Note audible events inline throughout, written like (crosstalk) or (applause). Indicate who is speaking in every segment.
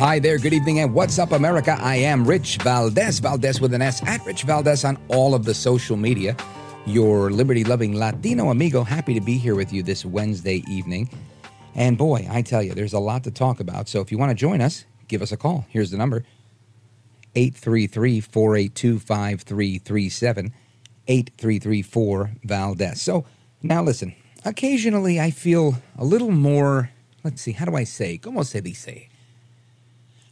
Speaker 1: Hi there, good evening, and what's up, America? I am Rich Valdez, Valdez with an S, at Rich Valdez on all of the social media. Your liberty loving Latino amigo, happy to be here with you this Wednesday evening. And boy, I tell you, there's a lot to talk about. So if you want to join us, give us a call. Here's the number 833 482 5337. 8334 Valdez. So now listen, occasionally I feel a little more, let's see, how do I say? Como se dice?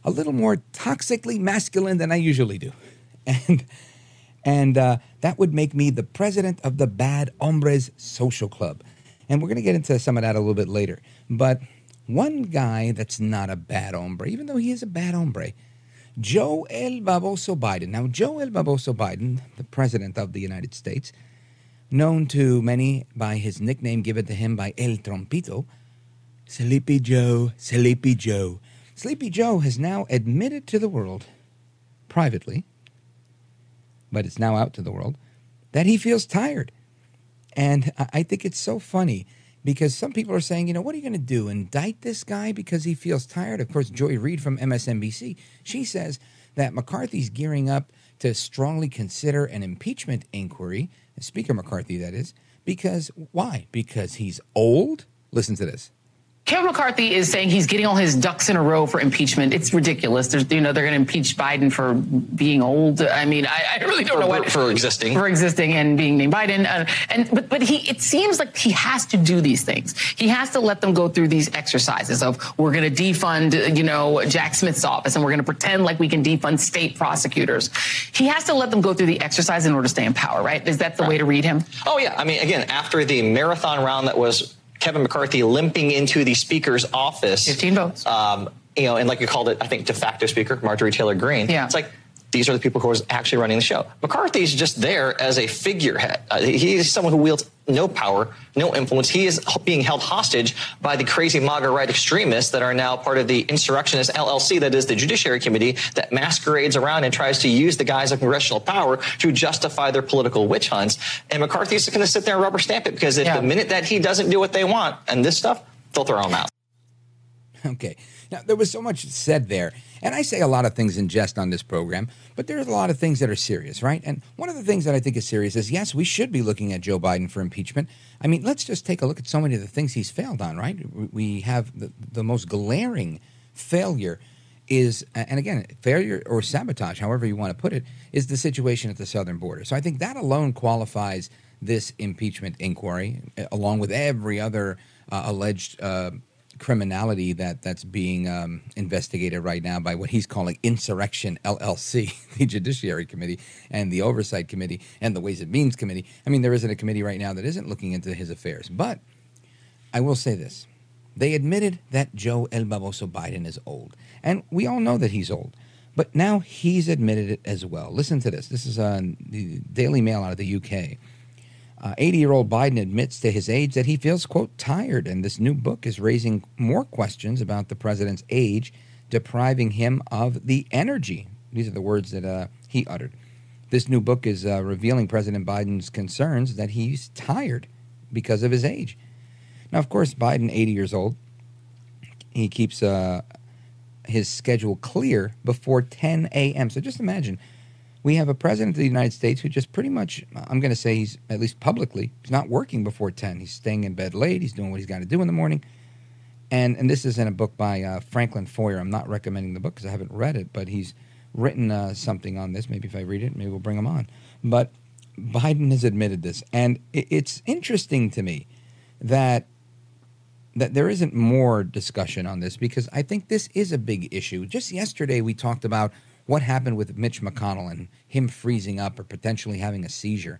Speaker 1: A little more toxically masculine than I usually do. And and uh, that would make me the president of the Bad Hombres Social Club. And we're going to get into some of that a little bit later. But one guy that's not a bad hombre, even though he is a bad hombre, Joe El Baboso Biden. Now, Joe El Baboso Biden, the president of the United States, known to many by his nickname given to him by El Trompito, Sleepy Joe, Sleepy Joe. Sleepy Joe has now admitted to the world, privately, but it's now out to the world, that he feels tired. And I think it's so funny because some people are saying, you know, what are you going to do? Indict this guy because he feels tired? Of course, Joy Reid from MSNBC, she says that McCarthy's gearing up to strongly consider an impeachment inquiry, Speaker McCarthy, that is, because why? Because he's old? Listen to this.
Speaker 2: Kevin McCarthy is saying he's getting all his ducks in a row for impeachment. It's ridiculous. There's, you know, they're going to impeach Biden for being old. I mean, I, I really don't
Speaker 3: for,
Speaker 2: know what
Speaker 3: for existing
Speaker 2: for existing and being named Biden. Uh, and but but he, it seems like he has to do these things. He has to let them go through these exercises of we're going to defund, you know, Jack Smith's office, and we're going to pretend like we can defund state prosecutors. He has to let them go through the exercise in order to stay in power. Right? Is that the right. way to read him?
Speaker 3: Oh yeah. I mean, again, after the marathon round that was Kevin McCarthy limping into the speaker's office.
Speaker 2: 15 votes. Um,
Speaker 3: you know, and like you called it, I think de facto speaker, Marjorie Taylor Greene.
Speaker 2: Yeah.
Speaker 3: It's like, these are the people who are actually running the show. McCarthy's just there as a figurehead. Uh, he's someone who wields no power, no influence. He is being held hostage by the crazy MAGA right extremists that are now part of the insurrectionist LLC, that is the Judiciary Committee, that masquerades around and tries to use the guise of congressional power to justify their political witch hunts. And McCarthy's going to sit there and rubber stamp it because yeah. the minute that he doesn't do what they want and this stuff, they'll throw him out. (laughs)
Speaker 1: Okay. Now, there was so much said there, and I say a lot of things in jest on this program, but there's a lot of things that are serious, right? And one of the things that I think is serious is yes, we should be looking at Joe Biden for impeachment. I mean, let's just take a look at so many of the things he's failed on, right? We have the, the most glaring failure is, and again, failure or sabotage, however you want to put it, is the situation at the southern border. So I think that alone qualifies this impeachment inquiry, along with every other uh, alleged uh, criminality that that's being um, investigated right now by what he's calling Insurrection LLC, (laughs) the Judiciary Committee and the Oversight Committee and the Ways and Means Committee. I mean, there isn't a committee right now that isn't looking into his affairs. But I will say this: they admitted that Joe El Baboso Biden is old, and we all know that he's old. But now he's admitted it as well. Listen to this. This is on the Daily Mail out of the UK. 80 uh, year old Biden admits to his age that he feels, quote, tired. And this new book is raising more questions about the president's age, depriving him of the energy. These are the words that uh, he uttered. This new book is uh, revealing President Biden's concerns that he's tired because of his age. Now, of course, Biden, 80 years old, he keeps uh, his schedule clear before 10 a.m. So just imagine we have a president of the United States who just pretty much, I'm going to say he's, at least publicly, he's not working before 10. He's staying in bed late. He's doing what he's got to do in the morning. And, and this is in a book by uh, Franklin Foer. I'm not recommending the book because I haven't read it, but he's written uh, something on this. Maybe if I read it, maybe we'll bring him on. But Biden has admitted this. And it, it's interesting to me that that there isn't more discussion on this because I think this is a big issue. Just yesterday, we talked about what happened with Mitch McConnell and him freezing up or potentially having a seizure.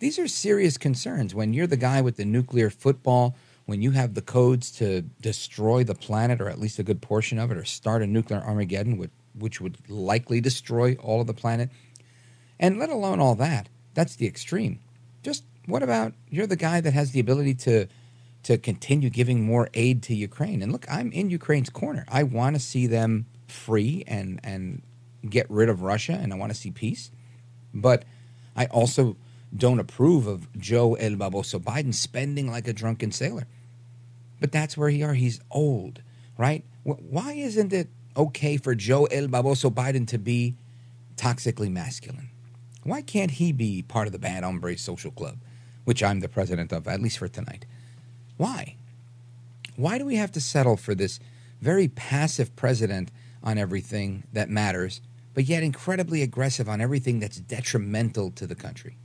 Speaker 1: These are serious concerns when you're the guy with the nuclear football, when you have the codes to destroy the planet or at least a good portion of it or start a nuclear Armageddon, which, which would likely destroy all of the planet. And let alone all that, that's the extreme. Just what about you're the guy that has the ability to to continue giving more aid to Ukraine? And look, I'm in Ukraine's corner. I want to see them free and and get rid of Russia and I want to see peace. But I also don't approve of Joe El Baboso Biden spending like a drunken sailor. But that's where he are. He's old, right? Why isn't it okay for Joe El Baboso Biden to be toxically masculine? Why can't he be part of the Bad Hombre Social Club, which I'm the president of, at least for tonight? Why? Why do we have to settle for this very passive president on everything that matters, but yet incredibly aggressive on everything that's detrimental to the country?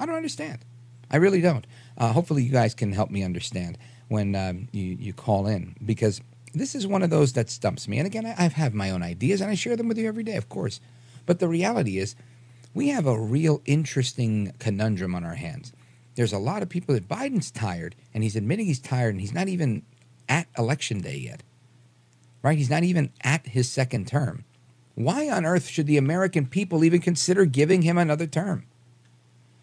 Speaker 1: I don't understand. I really don't. Uh, hopefully, you guys can help me understand when um, you, you call in because this is one of those that stumps me. And again, I, I have my own ideas and I share them with you every day, of course. But the reality is, we have a real interesting conundrum on our hands. There's a lot of people that Biden's tired, and he's admitting he's tired, and he's not even at election day yet. Right? He's not even at his second term. Why on earth should the American people even consider giving him another term?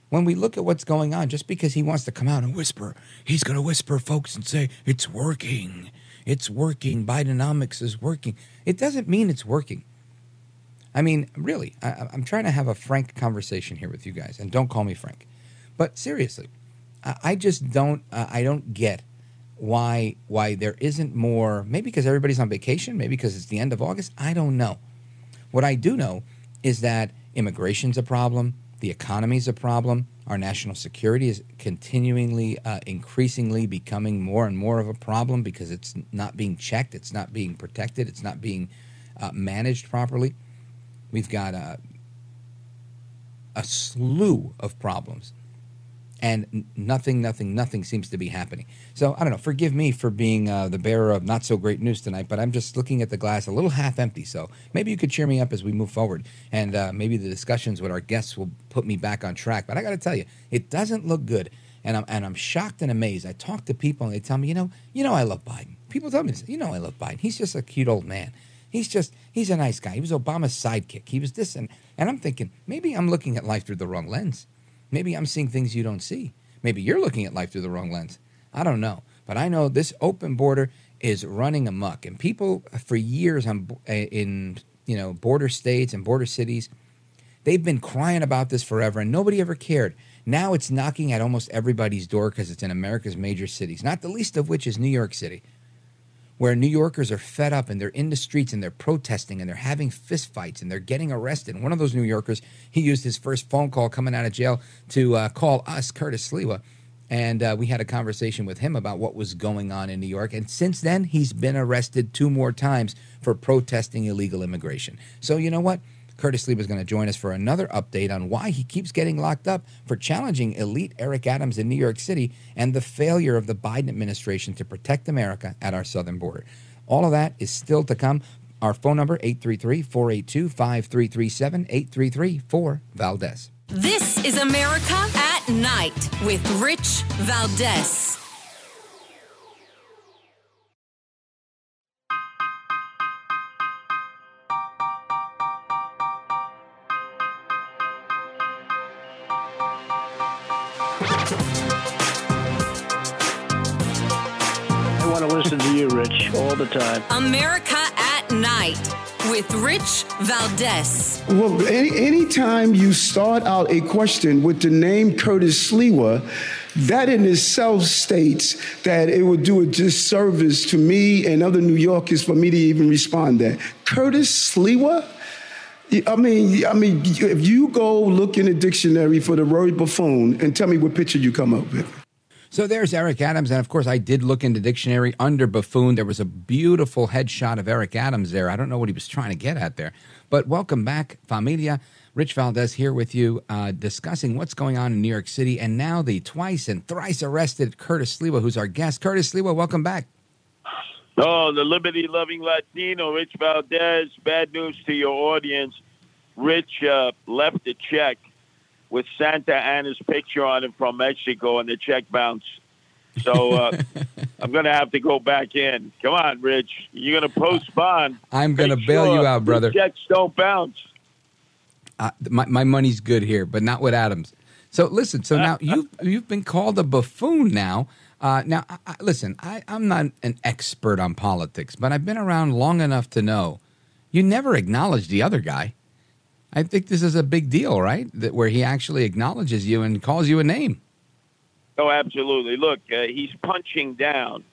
Speaker 1: when we look at what's going on, just because he wants to come out and whisper, he's going to whisper, folks, and say, it's working. It's working. Bidenomics is working. It doesn't mean it's working. I mean, really, I, am trying to have a frank conversation here with you guys, and don't call me Frank. But seriously, I, I just don't. Uh, I don't get why why there isn't more. Maybe because everybody's on vacation. Maybe because it's the end of August. I don't know. What I do know is that immigration's a problem. The economy is a problem. Our national security is continuingly, uh, increasingly becoming more and more of a problem because it's not being checked, it's not being protected, it's not being uh, managed properly. We've got a, a slew of problems and nothing, nothing, nothing seems to be happening. So I don't know. Forgive me for being uh, the bearer of not so great news tonight, but I'm just looking at the glass a little half empty. So maybe you could cheer me up as we move forward, and uh, maybe the discussions with our guests will put me back on track. But I got to tell you, it doesn't look good, and I'm and I'm shocked and amazed. I talk to people and they tell me, you know, you know, I love Biden. People tell me, this, you know, I love Biden. He's just a cute old man. He's just he's a nice guy. He was Obama's sidekick. He was this and and I'm thinking maybe I'm looking at life through the wrong lens. Maybe I'm seeing things you don't see. Maybe you're looking at life through the wrong lens. I don't know. But I know this open border is running amok. And people for years on, in you know border states and border cities, they've been crying about this forever and nobody ever cared. Now it's knocking at almost everybody's door because it's in America's major cities, not the least of which is New York City where New Yorkers are fed up and they're in the streets and they're protesting and they're having fistfights and they're getting arrested. And one of those New Yorkers, he used his first phone call coming out of jail to uh, call us, Curtis Sliwa. And uh, we had a conversation with him about what was going on in New York. And since then, he's been arrested two more times for protesting illegal immigration. So, you know what? Curtis Sliwa is going to join us for another update on why he keeps getting locked up for challenging elite Eric Adams in New York City and the failure of the Biden administration to protect America at our southern border. All of that is still to come. Our phone number 833-482-5337 833-4 Valdez.
Speaker 4: This is America at Night with Rich Valdez.
Speaker 5: Listen to you, Rich, all the time.
Speaker 4: America at Night with Rich Valdez.
Speaker 6: Well, any anytime you start out a question with the name Curtis Sliwa, that in itself states that it would do a disservice to me and other New Yorkers for me to even respond that. Curtis Sliwa? I mean, I mean, if you go look in a dictionary for the word buffoon and tell me what picture you come up with.
Speaker 1: So there's Eric Adams. And of course, I did look in the dictionary under buffoon. There was a beautiful headshot of Eric Adams there. I don't know what he was trying to get at there. But welcome back, familia. Rich Valdez here with you, uh, discussing what's going on in New York City. And now the twice and thrice arrested Curtis Sliwa, who's our guest. Curtis Sliwa, welcome back.
Speaker 7: Oh, the liberty loving Latino, Rich Valdez. Bad news to your audience. Rich uh, left a check with Santa Anna's picture on it from Mexico, and the check bounced. So uh, (laughs) I'm going to have to go back in. Come on, Rich. You're going to post bond.
Speaker 1: I'm going to bail
Speaker 7: sure
Speaker 1: you out, brother.
Speaker 7: Checks don't bounce.
Speaker 1: Uh, my, my money's good here, but not with Adams. So listen. So now (laughs) you've you've been called a buffoon. Now, uh, now I, I, listen. I, I'm not an expert on politics, but I've been around long enough to know you never acknowledge the other guy. I think this is a big deal, right? That where he actually acknowledges you and calls you a name.
Speaker 7: Oh, absolutely. Look, uh, he's punching down.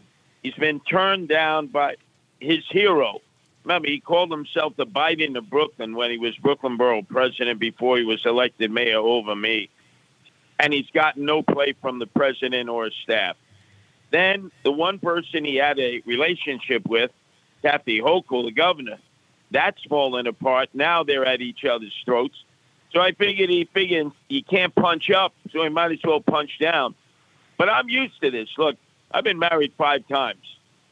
Speaker 7: He's been turned down by his hero. Remember, he called himself the Biden of Brooklyn when he was Brooklyn Borough president before he was elected mayor over me. And he's gotten no play from the president or his staff. Then the one person he had a relationship with, Kathy Hochul, the governor, that's fallen apart. Now they're at each other's throats. So I figured he figured he can't punch up, so he might as well punch down. But I'm used to this. Look, I've been married five times.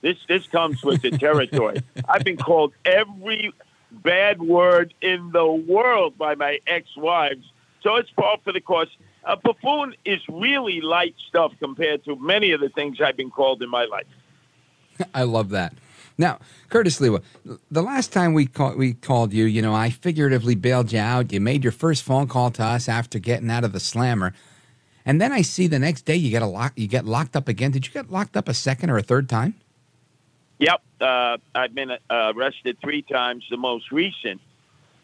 Speaker 7: This this comes with the territory. (laughs) I've been called every bad word in the world by my ex-wives. So it's par for the course. A buffoon is really light stuff compared to many of the things I've been called in my life. (laughs)
Speaker 1: I love that. Now, Curtis Sliwa, the last time we call, we called you, you know, I figuratively bailed you out. You made your first phone call to us after getting out of the slammer, and then I see the next day you get a lock, you get locked up again. Did you get locked up a second or a third time?
Speaker 7: Yep, uh, I've been uh, arrested three times. The most recent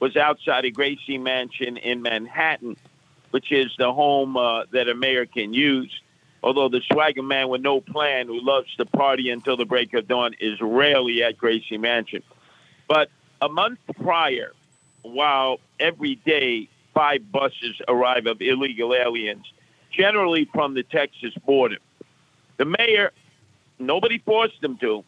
Speaker 7: was outside of Gracie Mansion in Manhattan, which is the home uh, that a mayor can use. Although the swagger man with no plan, who loves to party until the break of dawn, is rarely at Gracie Mansion. But a month prior, while every day five buses arrive of illegal aliens, generally from the Texas border, the mayor, nobody forced him to,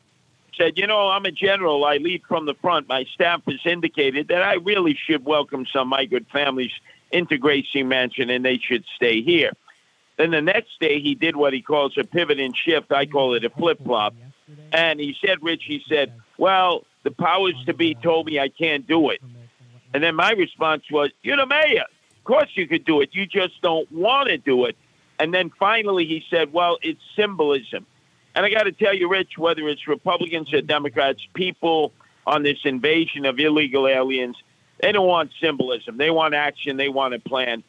Speaker 7: said, you know, I'm a general. I lead from the front. My staff has indicated that I really should welcome some migrant families into Gracie Mansion and they should stay here. Then the next day, he did what he calls a pivot and shift. I call it a flip flop. And he said, Rich, he said, well, the powers to be told me I can't do it. And then my response was, you're the mayor. Of course you could do it. You just don't want to do it. And then finally he said, well, it's symbolism. And I got to tell you, Rich, whether it's Republicans or Democrats, people on this invasion of illegal aliens, they don't want symbolism. They want action. They want a plan.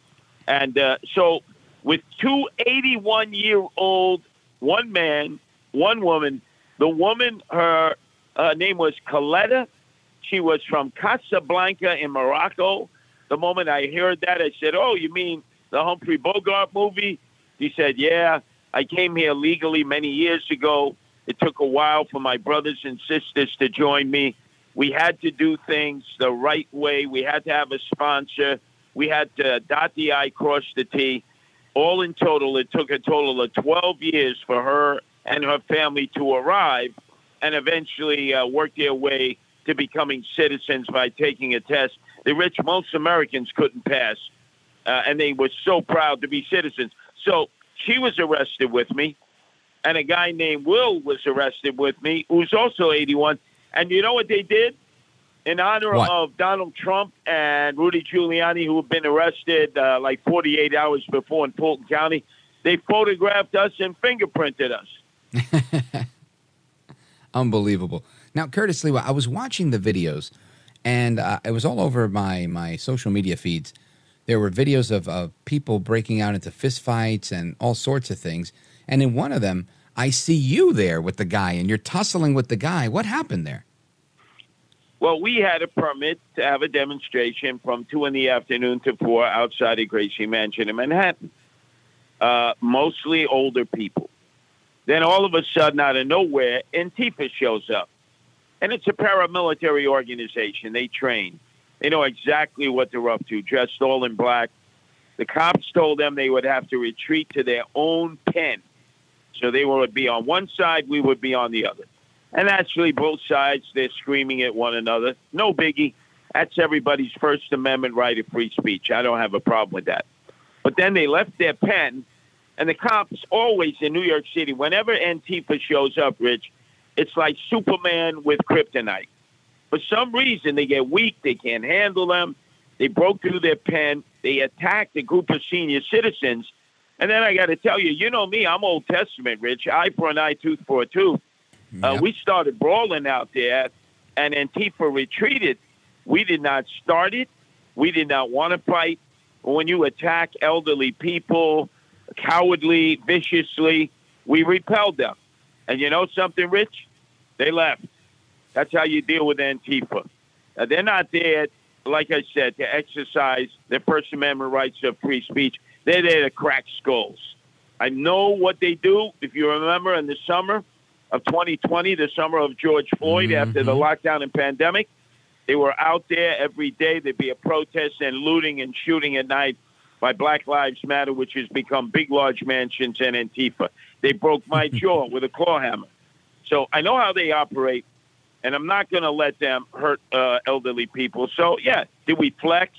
Speaker 7: And uh, so, with two 81 year old, one man, one woman, the woman, her name was Coletta. She was from Casablanca in Morocco. The moment I heard that, I said, Oh, you mean the Humphrey Bogart movie? He said, Yeah. I came here legally many years ago. It took a while for my brothers and sisters to join me. We had to do things the right way. We had to have a sponsor. We had to dot the I, cross the T. All in total, it took a total of 12 years for her and her family to arrive and eventually uh, work their way to becoming citizens by taking a test the rich most Americans couldn't pass. Uh, and they were so proud to be citizens. So she was arrested with me, and a guy named Will was arrested with me, who's also 81. And you know what they did? In honor
Speaker 1: What?
Speaker 7: of Donald Trump and Rudy Giuliani, who have been arrested uh, like 48 hours before in Fulton County, they photographed us and fingerprinted us. (laughs)
Speaker 1: Unbelievable. Now, Curtis Sliwa, I was watching the videos, and uh, it was all over my my social media feeds. There were videos of, of people breaking out into fistfights and all sorts of things. And in one of them, I see you there with the guy, and you're tussling with the guy. What happened there?
Speaker 7: Well, we had a permit to have a demonstration from 2 in the afternoon to 4 outside of Gracie Mansion in Manhattan. Uh, mostly older people. Then all of a sudden, out of nowhere, Antifa shows up. And it's a paramilitary organization. They train. They know exactly what they're up to, dressed all in black. The cops told them they would have to retreat to their own pen. So they would be on one side, we would be on the other. And actually, both sides, they're screaming at one another. No biggie. That's everybody's First Amendment right of free speech. I don't have a problem with that. But then they left their pen, and the cops always in New York City, whenever Antifa shows up, Rich, it's like Superman with kryptonite. For some reason, they get weak. They can't handle them. They broke through their pen. They attacked a group of senior citizens. And then I got to tell you, you know me, I'm Old Testament, Rich. Eye for an eye, tooth for a tooth. Uh, we started brawling out there, and Antifa retreated. We did not start it. We did not want to fight. When you attack elderly people, cowardly, viciously, we repelled them. And you know something, Rich? They left. That's how you deal with Antifa. Uh, they're not there, like I said, to exercise their First Amendment rights of free speech. They're there to crack skulls. I know what they do. If you remember in the summer of 2020, the summer of George Floyd, after the lockdown and pandemic, they were out there every day. There'd be a protest and looting and shooting at night by Black Lives Matter, which has become big, large mansions and Antifa. They broke my (laughs) jaw with a claw hammer. So I know how they operate, and I'm not going to let them hurt uh, elderly people. So, yeah, did we flex?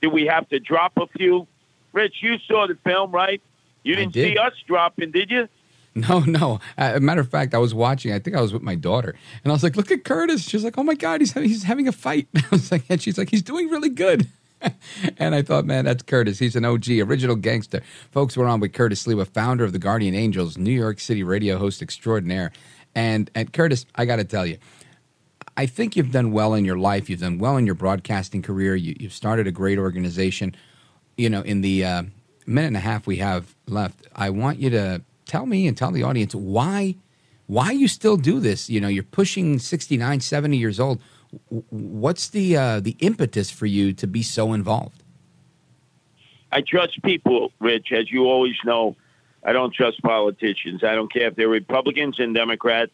Speaker 7: Did we have to drop a few? Rich, you saw the film, right? You didn't
Speaker 1: did.
Speaker 7: see us dropping, did you? (laughs)
Speaker 1: No, no. A matter of fact, I was watching. I think I was with my daughter, and I was like, "Look at Curtis." She's like, "Oh my God, he's having, he's having a fight." (laughs) I was like, and she's like, "He's doing really good." (laughs) and I thought, man, that's Curtis. He's an OG, original gangster. Folks, we're on with Curtis Sliwa, founder of the Guardian Angels, New York City radio host extraordinaire. And and Curtis, I got to tell you, I think you've done well in your life. You've done well in your broadcasting career. You, you've started a great organization. You know, in the uh, minute and a half we have left, I want you to tell me and tell the audience why why you still do this. You know, you're pushing 69, 70 years old. What's the uh, the impetus for you to be so involved?
Speaker 7: I trust people, Rich, as you always know. I don't trust politicians. I don't care if they're Republicans and Democrats.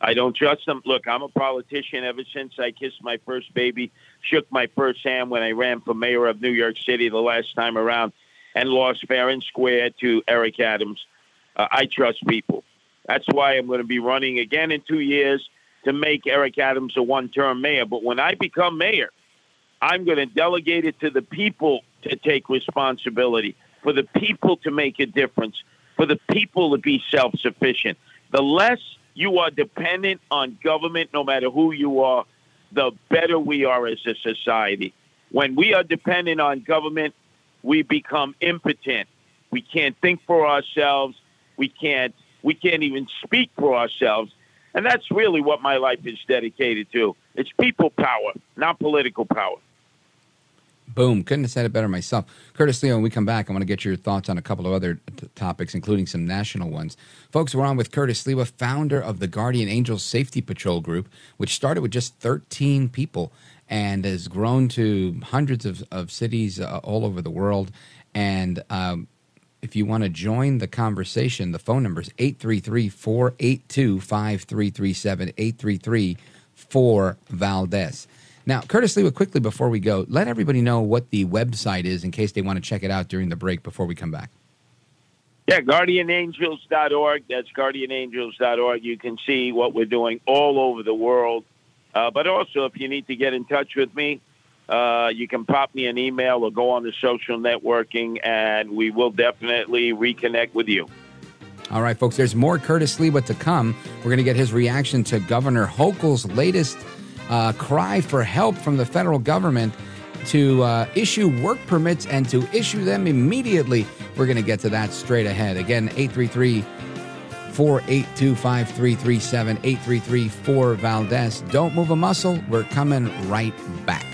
Speaker 7: I don't trust them. Look, I'm a politician ever since I kissed my first baby, shook my first hand when I ran for mayor of New York City the last time around, and lost fair and square to Eric Adams. Uh, I trust people. That's why I'm going to be running again in two years to make Eric Adams a one term mayor. But when I become mayor, I'm going to delegate it to the people to take responsibility, for the people to make a difference, for the people to be self sufficient. The less you are dependent on government, no matter who you are, the better we are as a society. When we are dependent on government, we become impotent. We can't think for ourselves. We can't. We can't even speak for ourselves. And that's really what my life is dedicated to. It's people power, not political power.
Speaker 1: Boom. Couldn't have said it better myself. Curtis Sliwa, when we come back, I want to get your thoughts on a couple of other t- topics, including some national ones. Folks, we're on with Curtis Sliwa, founder of the Guardian Angels Safety Patrol Group, which started with just 13 people and has grown to hundreds of, of cities uh, all over the world. And um, if you want to join the conversation, the phone number is 833 482 5337 833 4 Valdez. Now, Curtis Sliwa, quickly before we go, let everybody know what the website is in case they want to check it out during the break before we come back.
Speaker 7: Yeah, guardianangels.org. That's guardianangels.org. You can see what we're doing all over the world. Uh, but also, if you need to get in touch with me, uh, you can pop me an email or go on the social networking, and we will definitely reconnect with you.
Speaker 1: All right, folks, there's more Curtis Sliwa to come. We're going to get his reaction to Governor Hochul's latest uh, cry for help from the federal government to uh, issue work permits and to issue them immediately. We're going to get to that straight ahead. Again, 833 482 5337 833 4 Valdez. Don't move a muscle. We're coming right back.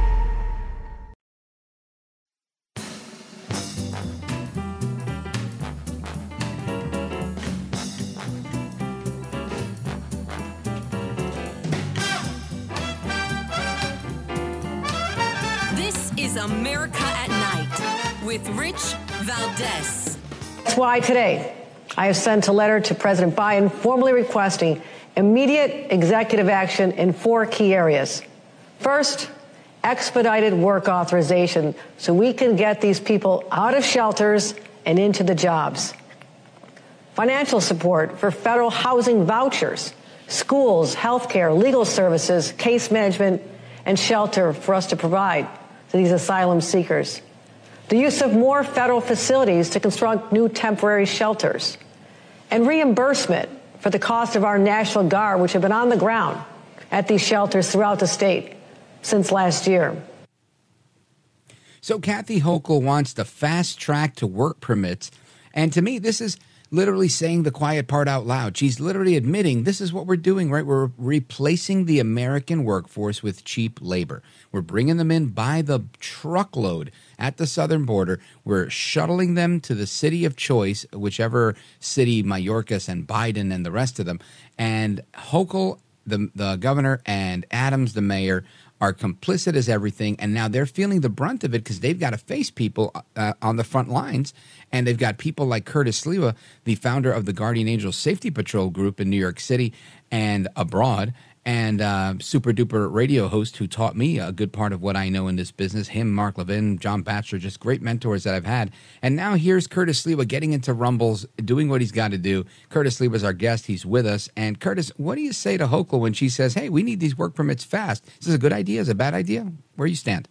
Speaker 8: That's why today I have sent a letter to President Biden formally requesting immediate executive action in four key areas. First, expedited work authorization so we can get these people out of shelters and into the jobs. Financial support for federal housing vouchers, schools, healthcare, legal services, case management, and shelter for us to provide to these asylum seekers. The use of more federal facilities to construct new temporary shelters. And reimbursement for the cost of our National Guard, which have been on the ground at these shelters throughout the state since last year.
Speaker 1: So Kathy Hochul wants to fast track to work permits. And to me, this is literally saying the quiet part out loud. She's literally admitting this is what we're doing, right? We're replacing the American workforce with cheap labor. We're bringing them in by the truckload at the southern border. We're shuttling them to the city of choice, whichever city, Mayorkas and Biden and the rest of them. And Hochul, the, the governor, and Adams, the mayor, are complicit as everything, and now they're feeling the brunt of it because they've got to face people uh, on the front lines, and they've got people like Curtis Sliwa, the founder of the Guardian Angels Safety Patrol group in New York City and abroad, and uh, super duper radio host who taught me a good part of what I know in this business. Him, Mark Levin, John Batchelor, just great mentors that I've had. And now here's Curtis Sliwa getting into rumbles, doing what he's got to do. Curtis Sliwa's our guest. He's with us. And Curtis, what do you say to Hochul when she says, "Hey, we need these work permits fast"? Is this a good idea? Is it a bad idea? Where you stand?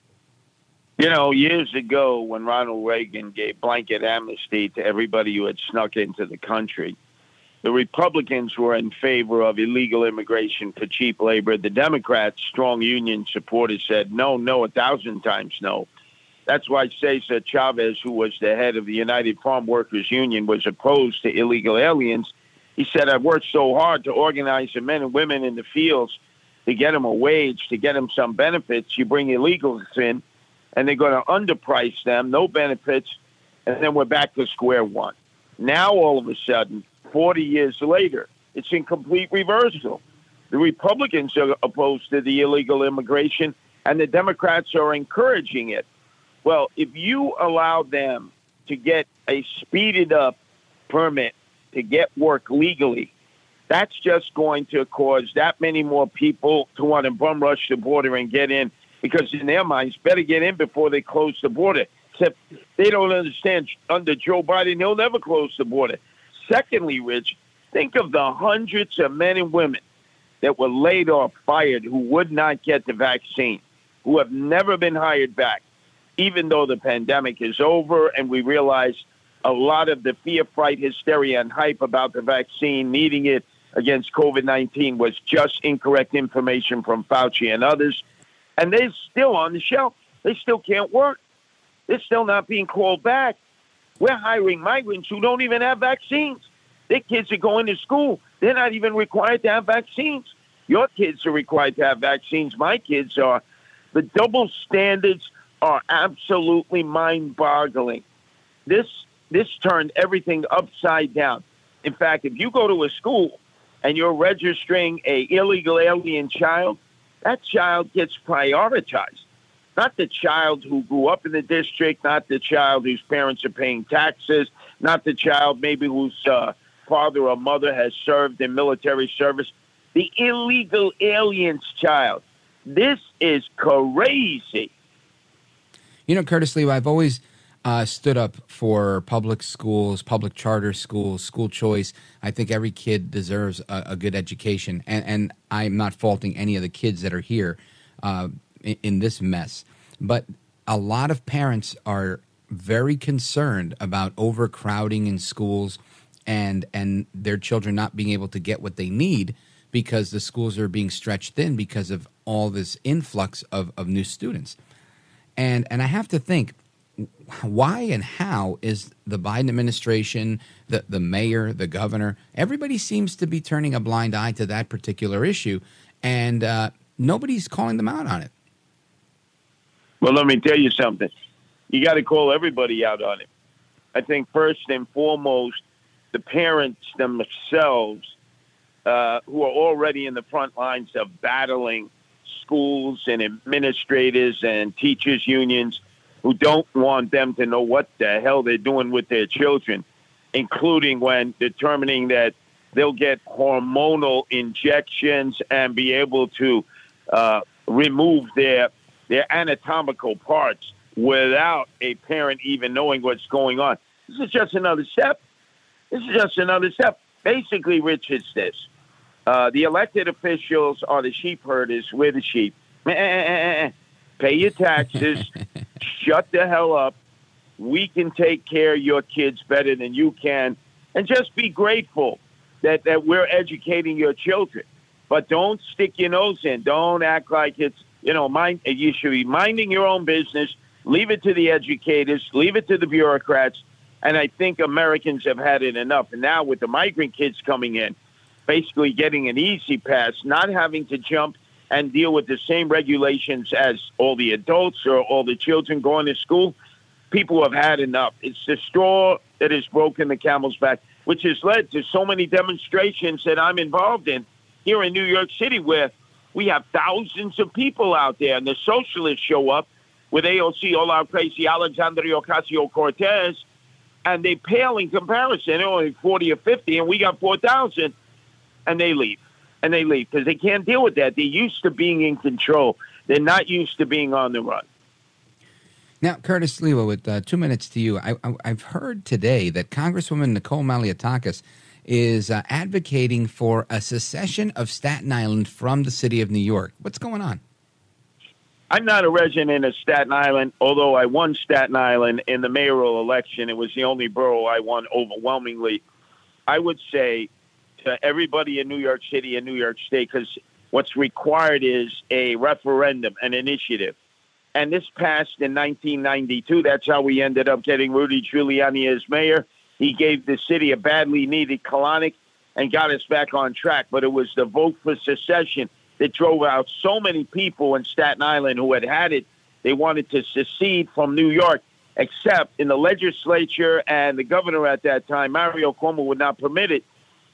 Speaker 7: You know, years ago when Ronald Reagan gave blanket amnesty to everybody who had snuck into the country the Republicans were in favor of illegal immigration for cheap labor. The Democrats, strong union supporters, said no, no, a thousand times no. That's why Cesar Chavez, who was the head of the United Farm Workers Union, was opposed to illegal aliens. He said, I've worked so hard to organize the men and women in the fields to get them a wage, to get them some benefits. You bring illegals in, and they're going to underprice them, no benefits, and then we're back to square one. Now, all of a sudden, 40 years later. It's in complete reversal. The Republicans are opposed to the illegal immigration, and the Democrats are encouraging it. Well, if you allow them to get a speeded up permit to get work legally, that's just going to cause that many more people to want to bum rush the border and get in because in their minds, better get in before they close the border. Except they don't understand under Joe Biden, he'll never close the border. Secondly, Rich, think of the hundreds of men and women that were laid off, fired, who would not get the vaccine, who have never been hired back, even though the pandemic is over and we realize a lot of the fear, fright, hysteria, and hype about the vaccine, needing it against COVID 19 was just incorrect information from Fauci and others. And they're still on the shelf. They still can't work. They're still not being called back. We're hiring migrants who don't even have vaccines. Their kids are going to school. They're not even required to have vaccines. Your kids are required to have vaccines. My kids are. The double standards are absolutely mind-boggling. This this turned everything upside down. In fact, if you go to a school and you're registering a illegal alien child, that child gets prioritized not the child who grew up in the district, not the child whose parents are paying taxes, not the child maybe whose uh, father or mother has served in military service, the illegal alien's child. This is crazy.
Speaker 1: You know, Curtis Sliwa, I've always uh, stood up for public schools, public charter schools, school choice. I think every kid deserves a, a good education, and, and, I'm not faulting any of the kids that are here uh, in, this mess. But a lot of parents are very concerned about overcrowding in schools and and their children not being able to get what they need because the schools are being stretched thin because of all this influx of, of new students. And and I have to think why and how is the Biden administration, the, the mayor, the governor, everybody seems to be turning a blind eye to that particular issue, and uh, nobody's calling them out on it.
Speaker 7: Well, let me tell you something. You got to call everybody out on it. I think first and foremost, the parents themselves, uh, who are already in the front lines of battling schools and administrators and teachers unions who don't want them to know what the hell they're doing with their children, including when determining that they'll get hormonal injections and be able to uh, remove their their anatomical parts without a parent even knowing what's going on. This is just another step. This is just another step. Basically, Rich, it's this. Uh, the elected officials are the sheep herders. We're the sheep. (laughs) Pay your taxes. (laughs) shut the hell up. We can take care of your kids better than you can. And just be grateful that, that we're educating your children. But don't stick your nose in. Don't act like it's, you know, mind, you should be minding your own business. Leave it to the educators, leave it to the bureaucrats. And I think Americans have had it enough. And now with the migrant kids coming in, basically getting an easy pass, not having to jump and deal with the same regulations as all the adults or all the children going to school, people have had enough. It's the straw that has broken the camel's back, which has led to so many demonstrations that I'm involved in here in New York City where we have thousands of people out there and the socialists show up with AOC, our crazy Alexandria Ocasio Cortez, and they pale in comparison. Only 40 or 50, and we got 4,000, and they leave. And they leave because they can't deal with that. They're used to being in control, they're not used to being on the run.
Speaker 1: Now, Curtis Sliwa, with uh, two minutes to you, I, have heard today that Congresswoman Nicole Malliotakis is uh, advocating for a secession of Staten Island from the city of New York. What's going on?
Speaker 7: I'm not a resident of Staten Island, although I won Staten Island in the mayoral election. It was the only borough I won overwhelmingly. I would say to everybody in New York City and New York State, because what's required is a referendum, an initiative. And this passed in 1992. That's how we ended up getting Rudy Giuliani as mayor. He gave the city a badly needed colonic and got us back on track. But it was the vote for secession that drove out so many people in Staten Island who had had it. They wanted to secede from New York, except in the legislature and the governor at that time, Mario Cuomo, would not permit it.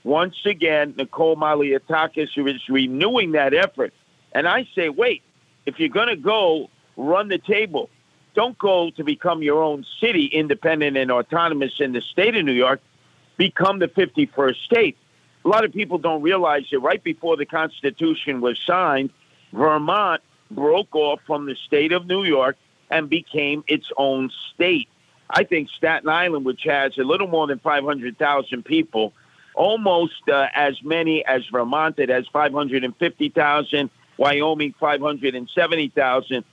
Speaker 7: Once again, Nicole Malliotakis is renewing that effort. And I say, wait, if you're going to go, run the table. Don't go to become your own city, independent and autonomous in the state of New York. Become the 51st state a lot of people don't realize that right before the Constitution was signed, Vermont broke off from the state of New York and became its own state. I think Staten Island, which has a little more than 500,000 people, almost uh, as many as Vermont, that has 550,000, Wyoming 570,000.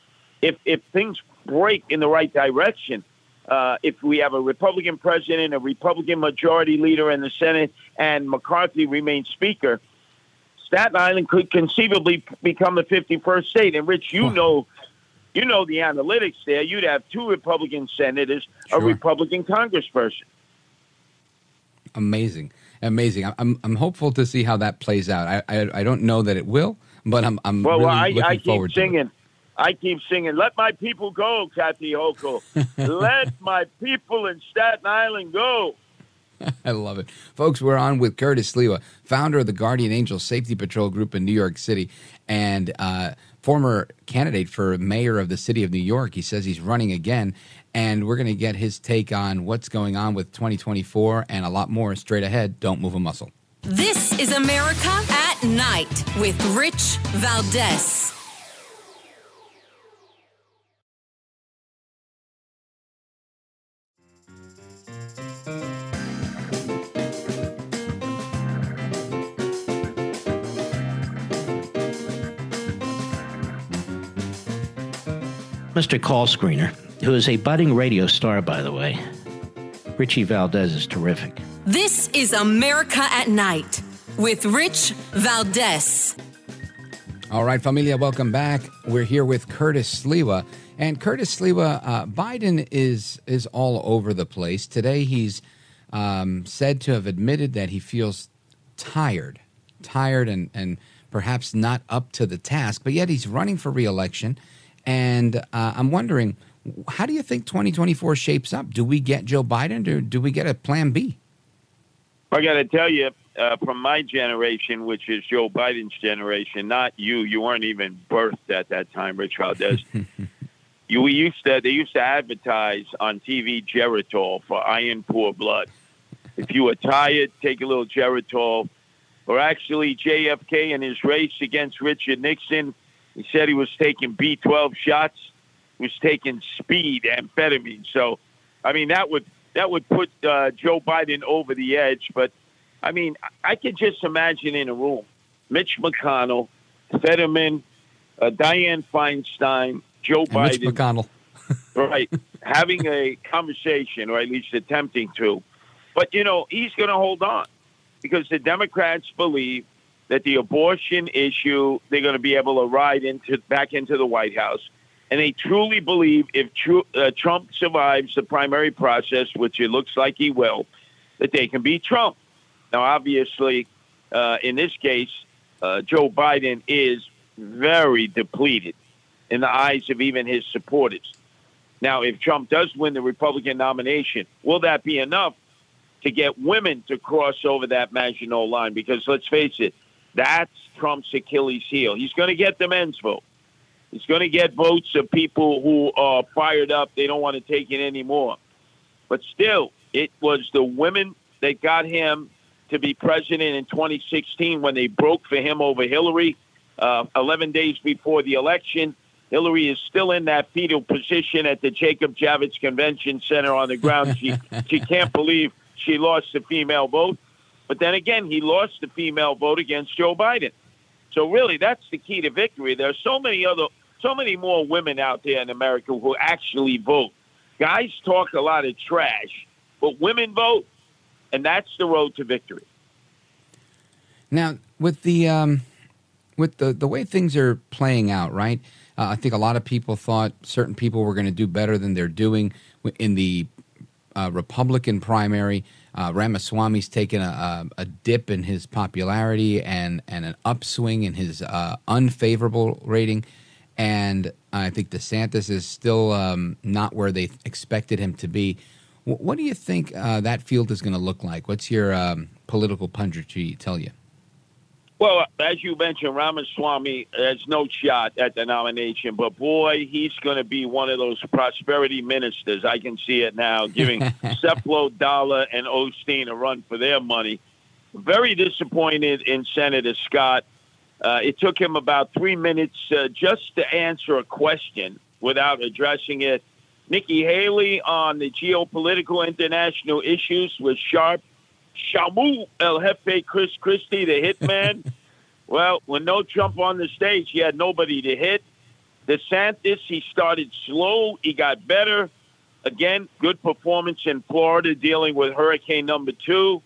Speaker 7: If if things break in the right direction, uh, if we have a Republican president, a Republican majority leader in the Senate, and McCarthy remains Speaker, Staten Island could conceivably become the 51st state. And Rich, you know, you know the analytics there. You'd have two Republican senators, sure. a Republican congressperson.
Speaker 1: Amazing, amazing. I'm I'm hopeful to see how that plays out. I I, I don't know that it will, but I'm I'm
Speaker 7: well.
Speaker 1: really
Speaker 7: well I,
Speaker 1: looking
Speaker 7: I
Speaker 1: forward
Speaker 7: keep singing. I keep singing, "Let my people go, Kathy Hochul. (laughs) Let my people in Staten Island go." (laughs)
Speaker 1: I love it. Folks, we're on with Curtis Sliwa, founder of the Guardian Angel Safety Patrol Group in New York City and uh, former candidate for mayor of the city of New York. He says he's running again, and we're going to get his take on what's going on with 2024 and a lot more straight ahead. Don't move a muscle.
Speaker 4: This is America at Night with Rich Valdez.
Speaker 9: Mr. Call Screener, who is a budding radio star, by the way. Richie Valdez is terrific.
Speaker 4: This is America at Night with Rich Valdez.
Speaker 1: All right, familia, welcome back. We're here with Curtis Sliwa. And Curtis Sliwa, uh, Biden is is all over the place. Today he's um, said to have admitted that he feels tired, tired and, and perhaps not up to the task, but yet he's running for reelection. And uh, I'm wondering, how do you think 2024 shapes up? Do we get Joe Biden or do we get a plan B?
Speaker 7: I got to tell you, uh, from my generation, which is Joe Biden's generation, not you. You weren't even birthed at that time, Rich Valdez. (laughs) you we used to they used to advertise on TV Geritol for iron poor blood. If you were tired, take a little Geritol. Or actually, JFK and his race against Richard Nixon He said he was taking B12 shots, he was taking speed amphetamine. So, I mean, that would that would put uh, Joe Biden over the edge. But I mean, I could just imagine in a room, Mitch McConnell, Fetterman, uh, Dianne Feinstein, Joe
Speaker 1: And
Speaker 7: Biden,
Speaker 1: Mitch McConnell. (laughs)
Speaker 7: right, having a conversation, or at least attempting to. But you know, he's going to hold on because the Democrats believe that the abortion issue they're going to be able to ride into back into the White House, and they truly believe if Tru- uh, Trump survives the primary process, which it looks like he will, that they can beat Trump. Now, obviously, uh, in this case, uh, Joe Biden is very depleted in the eyes of even his supporters. Now, if Trump does win the Republican nomination, will that be enough to get women to cross over that Maginot line? Because let's face it, that's Trump's Achilles heel. He's going to get the men's vote. He's going to get votes of people who are fired up. They don't want to take it anymore. But still, it was the women that got him to be president in 2016 when they broke for him over Hillary uh, 11 days before the election. Hillary is still in that fetal position at the Jacob Javits Convention Center on the ground. She she can't believe she lost the female vote. But then again, he lost the female vote against Joe Biden. So really, that's the key to victory. There are so many other, so many more women out there in America who actually vote. Guys talk a lot of trash, but women vote, and that's the road to victory.
Speaker 1: Now, with the um, with the the way things are playing out, right? Uh, I think a lot of people thought certain people were going to do better than they're doing in the uh, Republican primary. Uh, Ramaswamy's taken a, a, a dip in his popularity and and an upswing in his uh, unfavorable rating, and I think DeSantis is still um, not where they expected him to be. W- what do you think uh, that field is going to look like? What's your um, political punditry tell you?
Speaker 7: Well, as you mentioned, Ramaswamy has no shot at the nomination, but boy, he's going to be one of those prosperity ministers. I can see it now, (laughs) giving Creflo, Dollar, and Osteen a run for their money. Very disappointed in Senator Scott. Uh, it took him about three minutes uh, just to answer a question without addressing it. Nikki Haley on the geopolitical international issues was sharp. Shamu El Jefe Chris Christie, the hitman. (laughs) well, when no Trump on the stage, he had nobody to hit. DeSantis, he started slow. He got better. Again, good performance in Florida dealing with hurricane number two.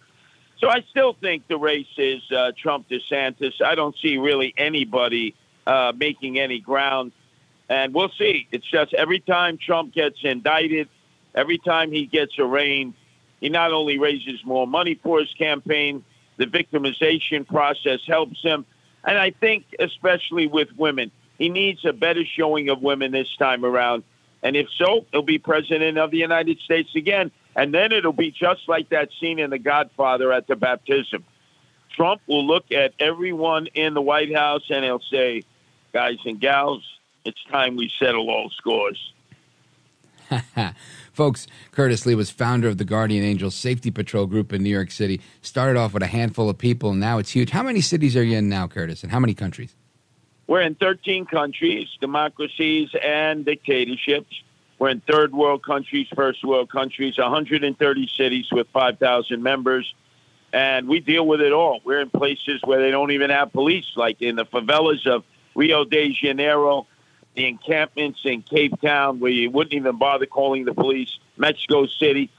Speaker 7: So I still think the race is uh, Trump DeSantis. I don't see really anybody uh, making any ground. And we'll see. It's just every time Trump gets indicted, every time he gets arraigned, he not only raises more money for his campaign, the victimization process helps him. And I think, especially with women, he needs a better showing of women this time around. And if so, he'll be president of the United States again. And then it'll be just like that scene in The Godfather at the baptism. Trump will look at everyone in the White House and he'll say, guys and gals, it's time we settle all scores. (laughs)
Speaker 1: Folks, Curtis Sliwa's founder of the Guardian Angels Safety Patrol Group in New York City. Started off with a handful of people, and now it's huge. How many cities are you in now, Curtis, and how many countries?
Speaker 7: We're in 13 countries, democracies and dictatorships. We're in third world countries, first world countries, 130 cities with 5,000 members. And we deal with it all. We're in places where they don't even have police, like in the favelas of Rio de Janeiro, the encampments in Cape Town, where you wouldn't even bother calling the police, Mexico City.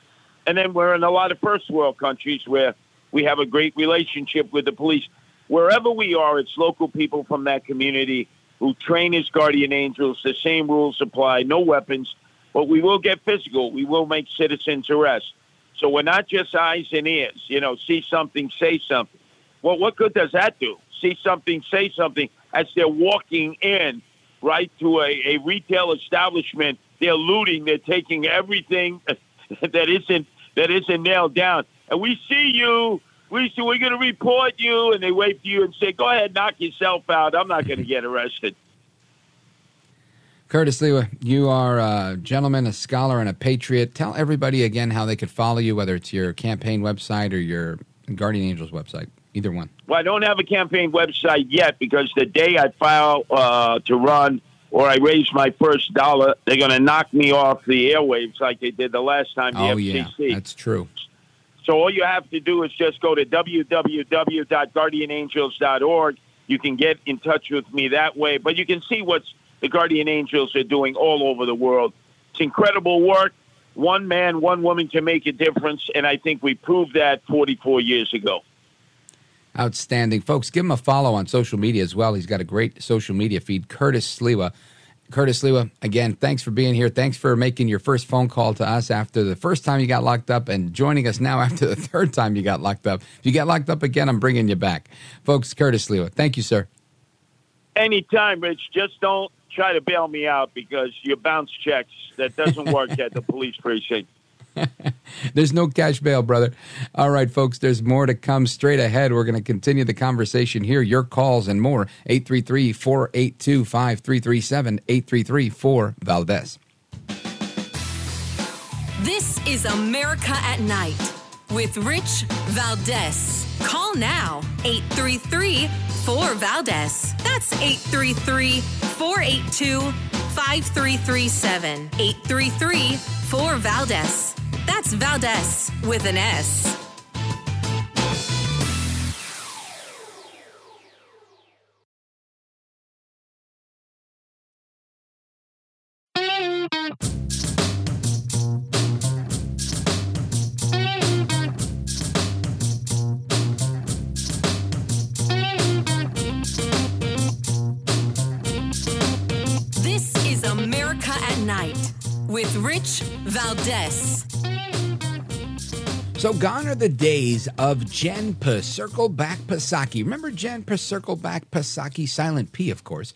Speaker 7: And then we're in a lot of first world countries where we have a great relationship with the police. Wherever we are, it's local people from that community who train as guardian angels. The same rules apply, no weapons, but we will get physical. We will make citizens arrest. So we're not just eyes and ears, you know, see something, say something. Well, what good does that do? See something, say something as they're walking in, right, to a, a retail establishment. They're looting, they're taking everything (laughs) that isn't that isn't nailed down. And we see you, we see we're gonna report you, and they wait for you and say, Go ahead, knock yourself out. I'm not gonna get arrested.
Speaker 1: Curtis Sliwa, you are a gentleman, a scholar, and a patriot. Tell everybody again how they could follow you, whether it's your campaign website or your Guardian Angels website. Either one.
Speaker 7: Well, I don't have a campaign website yet because the day I file uh, to run or I raise my first dollar, they're going to knock me off the airwaves like they did the last time. The
Speaker 1: Oh
Speaker 7: FCC.
Speaker 1: yeah, that's true.
Speaker 7: So all you have to do is just go to www.guardianangels.org. You can get in touch with me that way, but you can see what the Guardian Angels are doing all over the world. It's incredible work. One man, one woman can make a difference, and I think we proved that 44 years ago.
Speaker 1: Outstanding. Folks, give him a follow on social media as well. He's got a great social media feed, Curtis Sliwa. Curtis Sliwa, again, thanks for being here. Thanks for making your first phone call to us after the first time you got locked up and joining us now (laughs) after the third time you got locked up. If you get locked up again, I'm bringing you back. Folks, Curtis Sliwa, thank you, sir.
Speaker 7: Anytime, Rich. Just don't try to bail me out because you bounce checks. That doesn't work at the police precinct. (laughs)
Speaker 1: There's no cash bail, brother. All right, folks, there's more to come straight ahead. We're going to continue the conversation here. Your calls and more. 833 482 5337 833 4 Valdez.
Speaker 4: This is America at Night with Rich Valdez. Call now 833 4 Valdez. That's 833 482 5337. 833 4 Valdez. That's Valdez with an S. Rich Valdez.
Speaker 1: So gone are the days of Jen Circle Back Pasaki. Remember Jen Circle Back Pasaki, silent P, of course.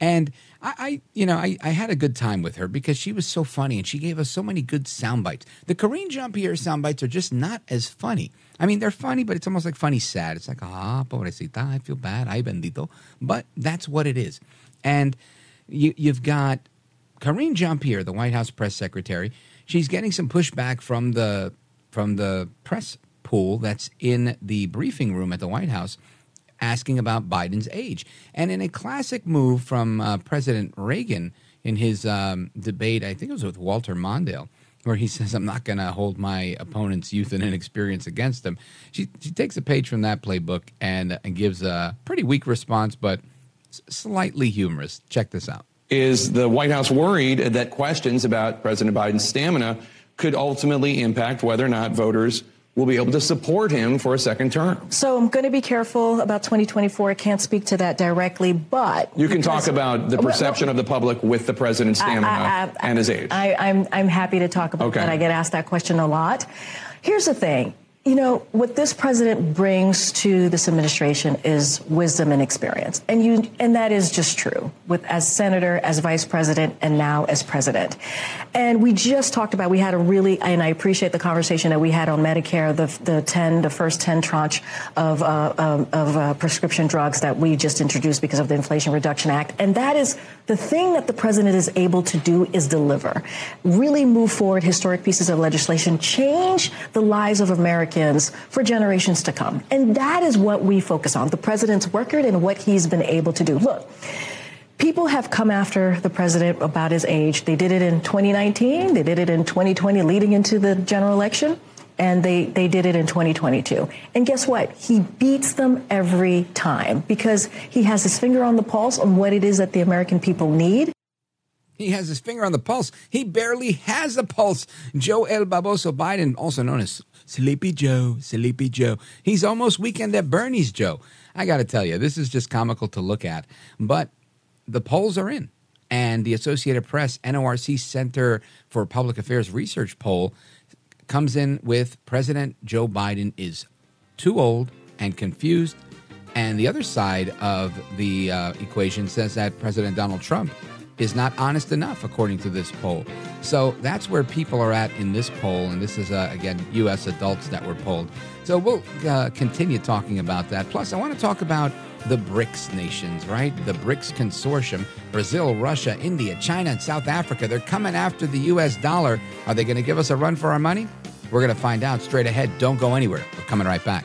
Speaker 1: And I, I you know, I, I had a good time with her because she was so funny and she gave us so many good sound bites. The Karine Jean Pierre sound bites are just not as funny. I mean, they're funny, but it's almost like funny sad. It's like, ah, pobrecita, I feel bad, ay bendito. But that's what it is. And you, you've got Karine Jean Pierre, the White House press secretary. She's getting some pushback from the from the press pool that's in the briefing room at the White House, asking about Biden's age. And in a classic move from uh, President Reagan in his um, debate, I think it was with Walter Mondale, where he (laughs) says, "I'm not going to hold my opponent's youth and inexperience against him." She she takes a page from that playbook and, and gives a pretty weak response, but slightly humorous. Check this out.
Speaker 10: Is the White House worried that questions about President Biden's stamina could ultimately impact whether or not voters will be able to support him for a second term?
Speaker 11: So I'm going to be careful about 2024. I can't speak to that directly, but
Speaker 10: You can talk about the
Speaker 11: Well,
Speaker 10: perception of the public with the president's
Speaker 11: I-
Speaker 10: stamina
Speaker 11: I- I-
Speaker 10: and his age.
Speaker 11: I, I'm I'm happy to talk about
Speaker 10: Okay.
Speaker 11: that. I get asked that question a lot. Here's the thing. You know, what this president brings to this administration is wisdom and experience. And you and that is just true with as senator, as vice president, and now as president. And we just talked about we had a really and I appreciate the conversation that we had on Medicare, the the 10 the first 10 tranche of uh, um, of uh, prescription drugs that we just introduced because of the Inflation Reduction Act. And that is the thing that the president is able to do is deliver. Really move forward historic pieces of legislation, change the lives of Americans for generations to come. And that is what we focus on, the president's record and what he's been able to do. Look, People have come after the president about his age. They did it in 2019. They did it in 2020 leading into the general election. And they, they did it in 2022. And guess what? He beats them every time because he has his finger on the pulse on what it is that the American people need.
Speaker 1: He has his finger on the pulse. He barely has a pulse. Joe El Baboso Biden, also known as Sleepy Joe, Sleepy Joe. He's almost weekend at Bernie's Joe. I got to tell you, this is just comical to look at. But the polls are in. And the Associated Press NORC Center for Public Affairs Research poll comes in with President Joe Biden is too old and confused. And the other side of the uh, equation says that President Donald Trump is not honest enough, according to this poll. So that's where people are at in this poll. And this is, uh, again, U.S. adults that were polled. So we'll uh, continue talking about that. Plus, I want to talk about the BRICS nations, right? The BRICS consortium Brazil, Russia, India, China, and South Africa. They're coming after the U.S. dollar. Are they going to give us a run for our money? We're going to find out straight ahead. Don't go anywhere. We're coming right back.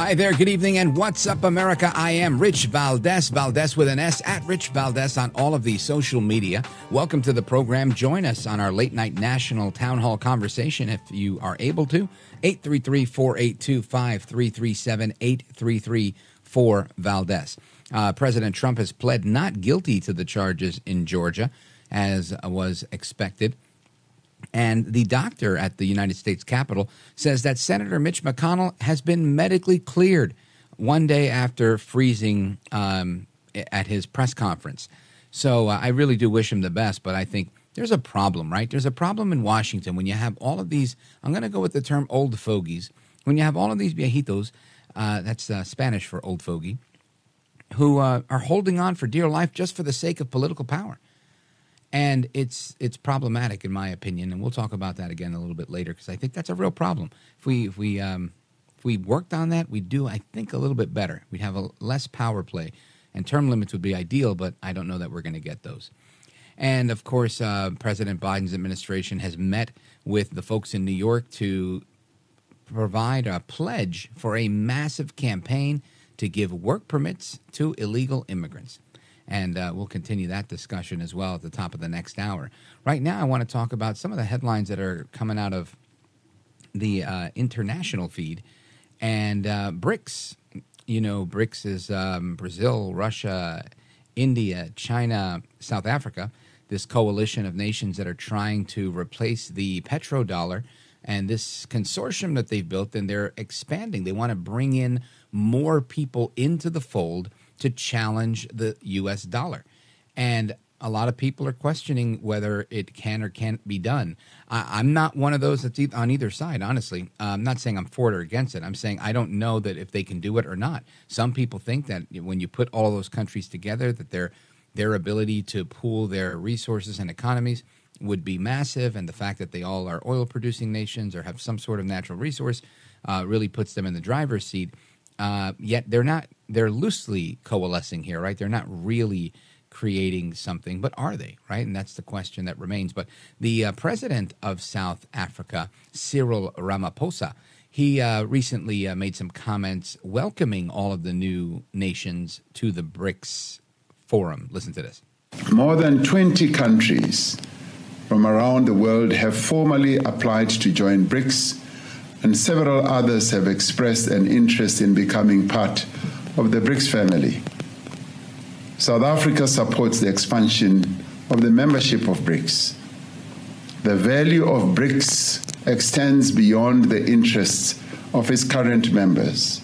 Speaker 1: Hi there, good evening, and what's up, America? I am Rich Valdez, Valdez with an S, at Rich Valdez on all of the social media. Welcome to the program. Join us on our late night national town hall conversation if you are able to. 833 482 5337 833 4 Valdez. Uh, President Trump has pled not guilty to the charges in Georgia, as was expected. And the doctor at the United States Capitol says that Senator Mitch McConnell has been medically cleared one day after freezing um, at his press conference. So uh, I really do wish him the best, but I think there's a problem, right? There's a problem in Washington when you have all of these, I'm going to go with the term old fogies, when you have all of these viejitos, uh, that's uh, Spanish for old fogey, who uh, are holding on for dear life just for the sake of political power and it's it's problematic in my opinion, and we'll talk about that again a little bit later because I think that's a real problem. If we if we um, if we worked on that, we'd do I think a little bit better. We'd have a less power play, and term limits would be ideal, but I don't know that we're going to get those. And of course, uh, President Biden's administration has met with the folks in New York to provide a pledge for a massive campaign to give work permits to illegal immigrants and uh, we'll continue that discussion as well at the top of the next hour. Right now, I want to talk about some of the headlines that are coming out of the uh, international feed and uh, BRICS. You know, BRICS is um, Brazil, Russia, India, China, South Africa. This coalition of nations that are trying to replace the petrodollar and this consortium that they've built, and they're expanding. They want to bring in more people into the fold to challenge the US dollar. And a lot of people are questioning whether it can or can't be done. I, am not one of those that's on either side, honestly. Uh, I'm not saying I'm for it or against it. I'm saying I don't know that if they can do it or not. Some people think that when you put all those countries together, that their their ability to pool their resources and economies would be massive, and the fact that they all are oil producing nations or have some sort of natural resource uh, really puts them in the driver's seat. Uh, yet they're not. They're loosely coalescing here, right? They're not really creating something, but are they, right? And that's the question that remains. But the uh, president of South Africa, Cyril Ramaphosa, he uh, recently uh, made some comments welcoming all of the new nations to the BRICS forum. Listen to this.
Speaker 12: More than 20 countries from around the world have formally applied to join BRICS and several others have expressed an interest in becoming part of the BRICS family. South Africa supports the expansion of the membership of BRICS. The value of BRICS extends beyond the interests of its current members.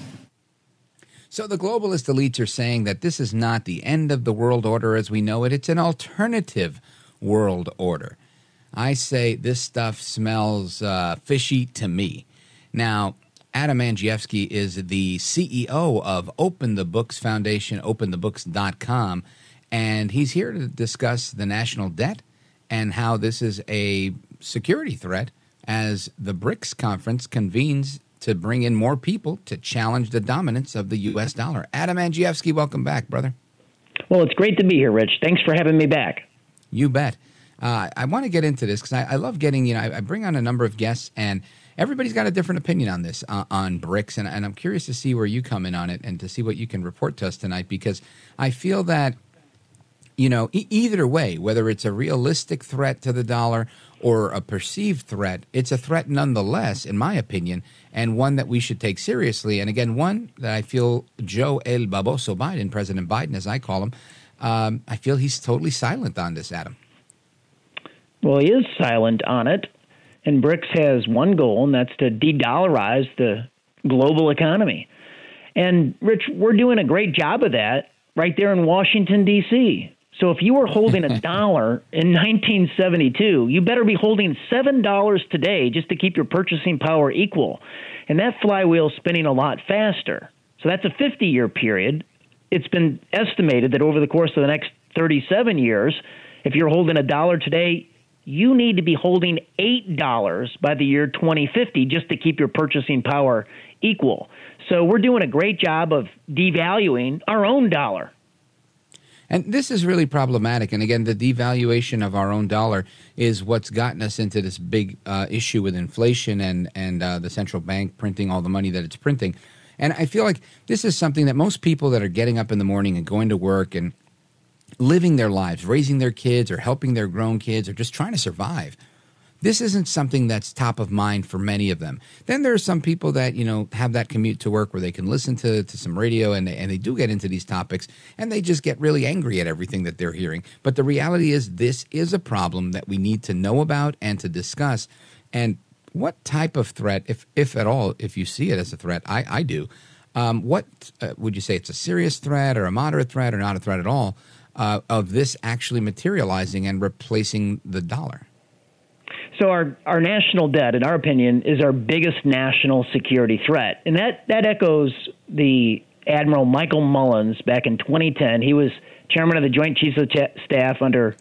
Speaker 1: So the globalist elites are saying that this is not the end of the world order as we know it, it's an alternative world order. I say this stuff smells uh, fishy to me. Now, Adam Andrzejewski is the CEO of Open the Books Foundation, openthebooks.com, and he's here to discuss the national debt and how this is a security threat as the BRICS conference convenes to bring in more people to challenge the dominance of the U.S. dollar. Adam Andrzejewski, welcome back, brother.
Speaker 13: Well, it's great to be here, Rich. Thanks for having me back.
Speaker 1: You bet. Uh, I want to get into this because I, I, love getting, you know, I, I bring on a number of guests and – everybody's got a different opinion on this uh, on BRICS, and, and I'm curious to see where you come in on it and to see what you can report to us tonight because I feel that you know e- either way, whether it's a realistic threat to the dollar or a perceived threat, it's a threat nonetheless, in my opinion, and one that we should take seriously. And again, one that I feel Joe El Baboso Biden, President Biden, as I call him, um, I feel he's totally silent on this, Adam.
Speaker 13: Well, he is silent on it. And BRICS has one goal, and that's to de dollarize the global economy. And, Rich, we're doing a great job of that right there in Washington, D.C. So if you were holding a (laughs) dollar in 1972, you better be holding $7 today just to keep your purchasing power equal. And that flywheel's spinning a lot faster. So that's a 50 year period. It's been estimated that over the course of the next 37 years, if you're holding a dollar today, you need to be holding $8 by the year 2050 just to keep your purchasing power equal. So we're doing a great job of devaluing our own dollar.
Speaker 1: And this is really problematic. And again, the devaluation of our own dollar is what's gotten us into this big uh, issue with inflation and and uh, the central bank printing all the money that it's printing. And I feel like this is something that most people that are getting up in the morning and going to work and living their lives, raising their kids or helping their grown kids or just trying to survive this isn't something that's top of mind for many of them. Then there are some people that, you know, have that commute to work where they can listen to, to some radio and they, and they do get into these topics and they just get really angry at everything that they're hearing. But the reality is, this is a problem that we need to know about and to discuss. And what type of threat, if, if at all, if you see it as a threat, I, I do, um, what uh, would you say it's a serious threat or a moderate threat or not a threat at all uh, of this actually materializing and replacing the dollar?
Speaker 13: So our, our national debt, in our opinion, is our biggest national security threat. And that, that echoes the Admiral Michael Mullins back in 2010. He was chairman of the Joint Chiefs of Staff under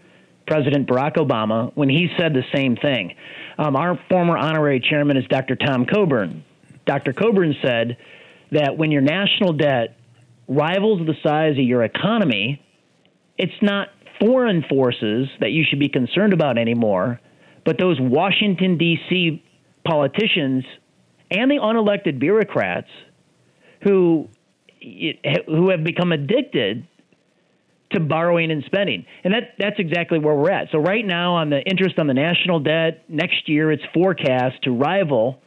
Speaker 13: President Barack Obama when he said the same thing. Um, our former honorary chairman is Dr. Tom Coburn. Dr. Coburn said that when your national debt rivals the size of your economy, it's not foreign forces that you should be concerned about anymore. But those Washington, D.C. politicians and the unelected bureaucrats who, who have become addicted to borrowing and spending. And that, that's exactly where we're at. So, right now, on the interest on the national debt, next year it's forecast to rival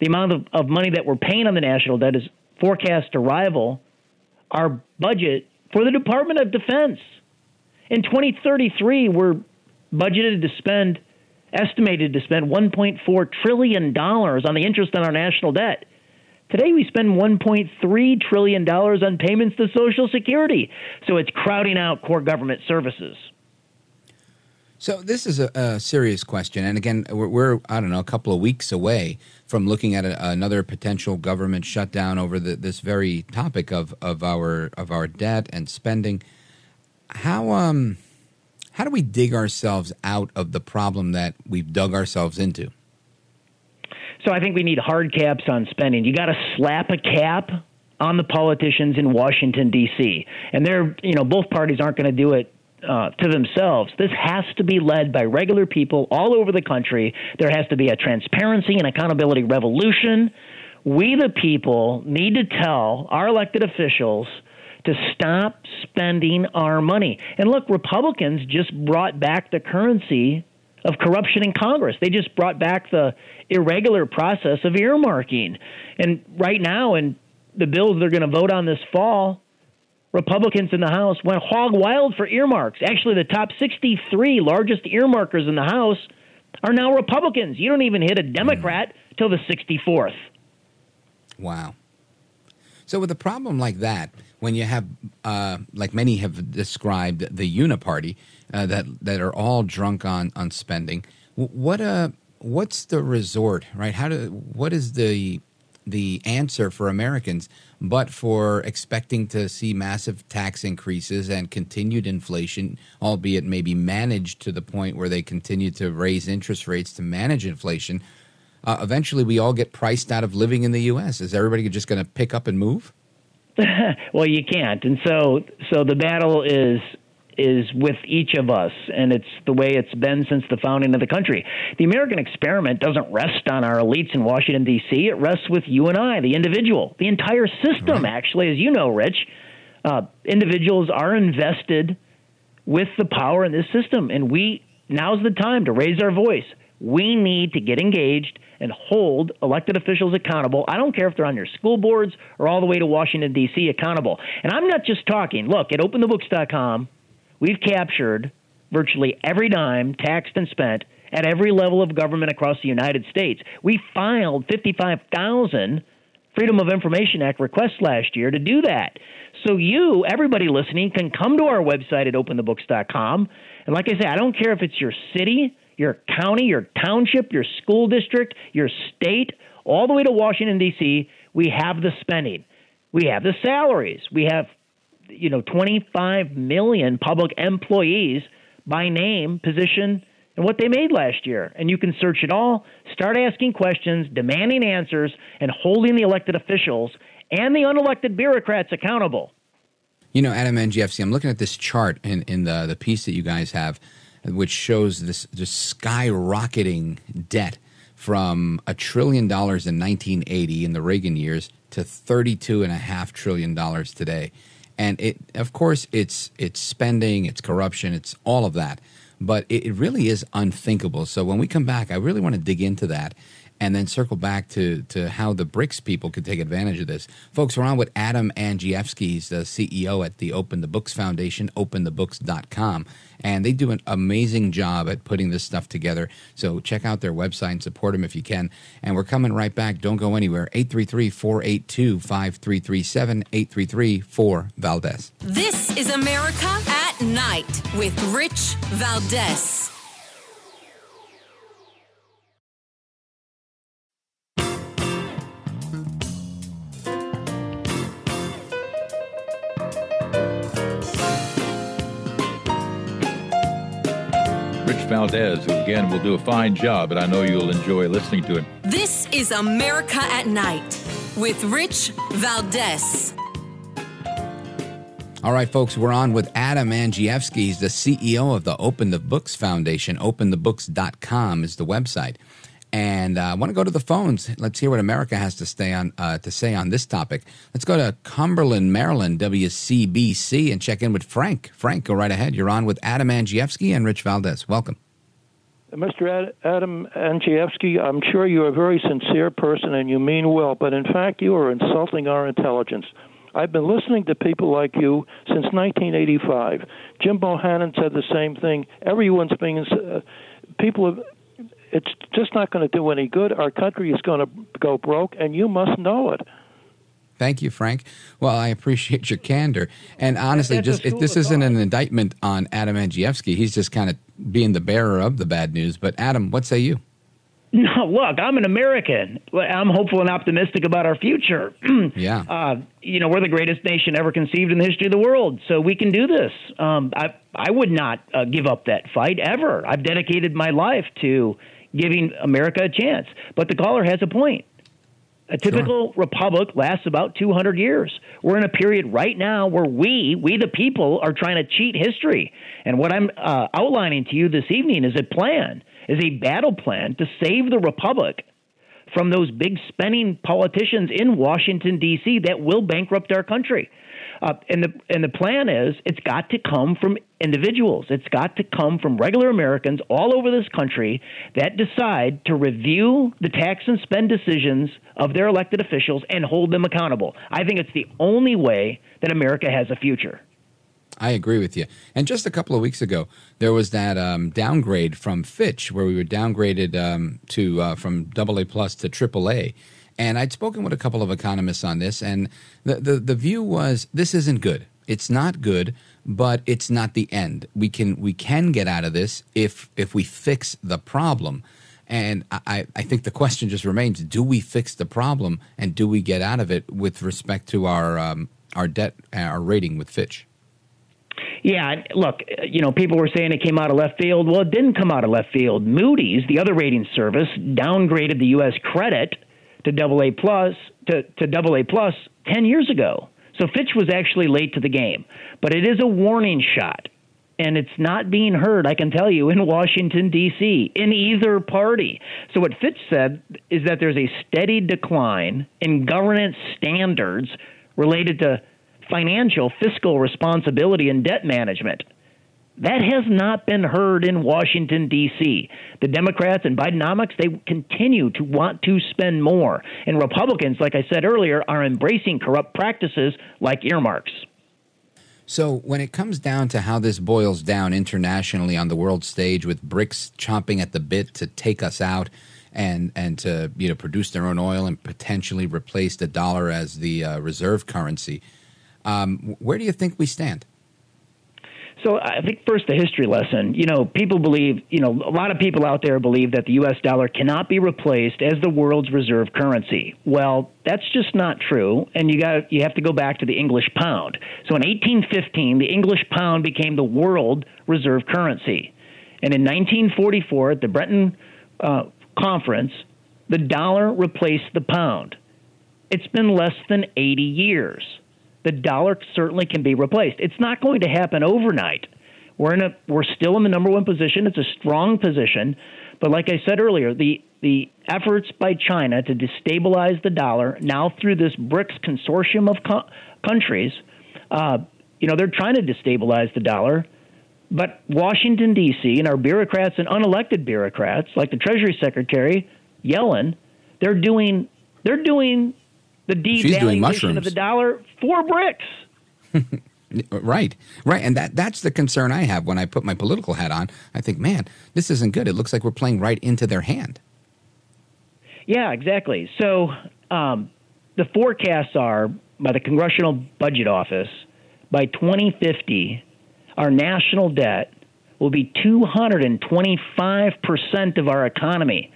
Speaker 13: the amount of, of money that we're paying on the national debt is forecast to rival our budget for the Department of Defense. In 2033, we're budgeted to spend estimated to spend $1.4 trillion on the interest on our national debt. Today, we spend $1.3 trillion on payments to Social Security. So it's crowding out core government services.
Speaker 1: So this is a, a serious question, and again, we're, we're, I don't know a couple of weeks away from looking at a, another potential government shutdown over the, this very topic of, of our of our debt and spending. How um how do we dig ourselves out of the problem that we've dug ourselves into?
Speaker 13: So I think we need hard caps on spending. You got to slap a cap on the politicians in Washington D.C. And they're, you know, both parties aren't going to do it uh, to themselves. This has to be led by regular people all over the country. There has to be a transparency and accountability revolution. We, the people, need to tell our elected officials to stop spending our money. And look, Republicans just brought back the currency of corruption in Congress. They just brought back the irregular process of earmarking. And right now, in the bills they're going to vote on this fall, Republicans in the House went hog wild for earmarks. Actually, the top 63 largest earmarkers in the House are now Republicans. You don't even hit a Democrat till the 64th.
Speaker 1: Wow. So, with a problem like that, when you have, uh, like many have described, the uniparty uh, that that are all drunk on on spending. What uh, what's the resort, right? How do what is the the answer for Americans, but for expecting to see massive tax increases and continued inflation, albeit maybe managed to the point where they continue to raise interest rates to manage inflation. Uh, eventually, we all get priced out of living in the U.S. Is everybody just going to pick up and move? (laughs)
Speaker 13: well, you can't, and so so the battle is is with each of us, and it's the way it's been since the founding of the country. The American experiment doesn't rest on our elites in Washington D.C. It rests with you and I, the individual, the entire system. Right. Actually, as you know, Rich, uh, individuals are invested with the power in this system, and we now's the time to raise our voice. We need to get engaged and hold elected officials accountable. I don't care if they're on your school boards or all the way to Washington, D.C., accountable. And I'm not just talking. Look, at openthebooks.com, we've captured virtually every dime taxed and spent at every level of government across the United States. We filed 55,000 Freedom of Information Act requests last year to do that. So you, everybody listening, can come to our website at openthebooks.com. And like I say, I don't care if it's your city, your county, your township, your school district, your state, all the way to Washington, D.C., we have the spending. We have the salaries. We have, you know, 25 million public employees by name, position, and what they made last year. And you can search it all, start asking questions, demanding answers, and holding the elected officials and the unelected bureaucrats accountable.
Speaker 1: You know, Adam Andrzejewski, I'm looking at this chart in, in the, the piece that you guys have, which shows this just skyrocketing debt from a trillion dollars in 1980 in the Reagan years to 32 and a half trillion dollars today. And it, of course, it's it's spending, it's corruption, it's all of that. But it, it really is unthinkable. So when we come back, I really want to dig into that and then circle back to, to how the BRICS people could take advantage of this. Folks, we're on with Adam. He's the CEO at the Open the Books Foundation, openthebooks.com. And they do an amazing job at putting this stuff together. So check out their website and support them if you can. And we're coming right back. Don't go anywhere. 833 482 5337 833 4 Valdez.
Speaker 4: This is America at Night with Rich Valdez.
Speaker 14: Valdez, who again will do a fine job, and I know you'll enjoy listening to him.
Speaker 4: This is America at Night with Rich Valdez.
Speaker 1: All right, folks, we're on with Adam Andrzejewski. He's the CEO of the Open the Books Foundation. OpenTheBooks.com is the website. And uh, I want to go to the phones. Let's hear what America has to stay on uh, to say on this topic. Let's go to Cumberland, Maryland, WCBC, and check in with Frank. Frank, go right ahead. You're on with Adam Andrzejewski and Rich Valdez. Welcome.
Speaker 15: Mr. Ad- Adam Andrzejewski, I'm sure you're a very sincere person and you mean well, but in fact, you are insulting our intelligence. I've been listening to people like you since 1985. Jim Bohannon said the same thing. Everyone's being uh, people have it's just not going to do any good. Our country is going to go broke, and you must know it.
Speaker 1: Thank you, Frank. Well, I appreciate your candor. And honestly, just if this isn't an indictment on Adam Andrzejewski, he's just kind of being the bearer of the bad news. But Adam, what say you? (laughs)
Speaker 13: No, look, I'm an American. I'm hopeful and optimistic about our future. (clears throat)
Speaker 1: yeah.
Speaker 13: Uh, you know, we're the greatest nation ever conceived in the history of the world, so we can do this. Um, I I would not uh, give up that fight ever. I've dedicated my life to giving America a chance. But the caller has a point. A typical sure. republic lasts about 200 years. We're in a period right now where we, we the people, are trying to cheat history. And what I'm uh, outlining to you this evening is a plan, is a battle plan to save the republic from those big spending politicians in Washington D.C. that will bankrupt our country. Uh, and the and the plan is it's got to come from individuals. It's got to come from regular Americans all over this country that decide to review the tax and spend decisions of their elected officials and hold them accountable. I think it's the only way that America has a future.
Speaker 1: I agree with you. And just a couple of weeks ago, there was that um, downgrade from Fitch, where we were downgraded um, to uh, from AA plus to AAA. And I'd spoken with a couple of economists on this, and the, the, the view was this isn't good. It's not good, but it's not the end. We can we can get out of this if if we fix the problem. And I, I think the question just remains: Do we fix the problem, and do we get out of it with respect to our um, our debt, our rating with Fitch?
Speaker 13: Yeah, look, you know, people were saying it came out of left field. Well, it didn't come out of left field. Moody's, the other rating service, downgraded the U.S. credit to double A plus to, to plus 10 years ago. So Fitch was actually late to the game, but it is a warning shot. And it's not being heard, I can tell you, in Washington, D.C., in either party. So, what Fitch said is that there's a steady decline in governance standards related to financial, fiscal responsibility and debt management. That has not been heard in Washington, D.C. The Democrats and Bidenomics, they continue to want to spend more. And Republicans, like I said earlier, are embracing corrupt practices like earmarks.
Speaker 1: So, when it comes down to how this boils down internationally on the world stage with BRICS chomping at the bit to take us out, and and to you know produce their own oil and potentially replace the dollar as the uh, reserve currency. Um, where do you think we stand?
Speaker 13: So I think first the history lesson. You know, people believe, you know, a lot of people out there believe that the US dollar cannot be replaced as the world's reserve currency. Well, that's just not true, and you got you have to go back to the English pound. So in 1815, the English pound became the world reserve currency. And in 1944 at the Bretton uh, conference, the dollar replaced the pound. It's been less than 80 years the dollar certainly can be replaced. It's not going to happen overnight. We're in a we're still in the number one position. It's a strong position, but like I said earlier, the the efforts by China to destabilize the dollar now through this BRICS consortium of co- countries, uh, you know, they're trying to destabilize the dollar. But Washington D.C. and our bureaucrats and unelected bureaucrats, like the Treasury Secretary Yellen, they're doing they're doing the devaluation of the dollar for BRICS. (laughs)
Speaker 1: right, right, and that that's the concern I have when I put my political hat on. I think, man, this isn't good. It looks like we're playing right into their hand.
Speaker 13: Yeah, exactly. So um, the forecasts are by the Congressional Budget Office by 2050, our national debt will be 225 percent of our economy.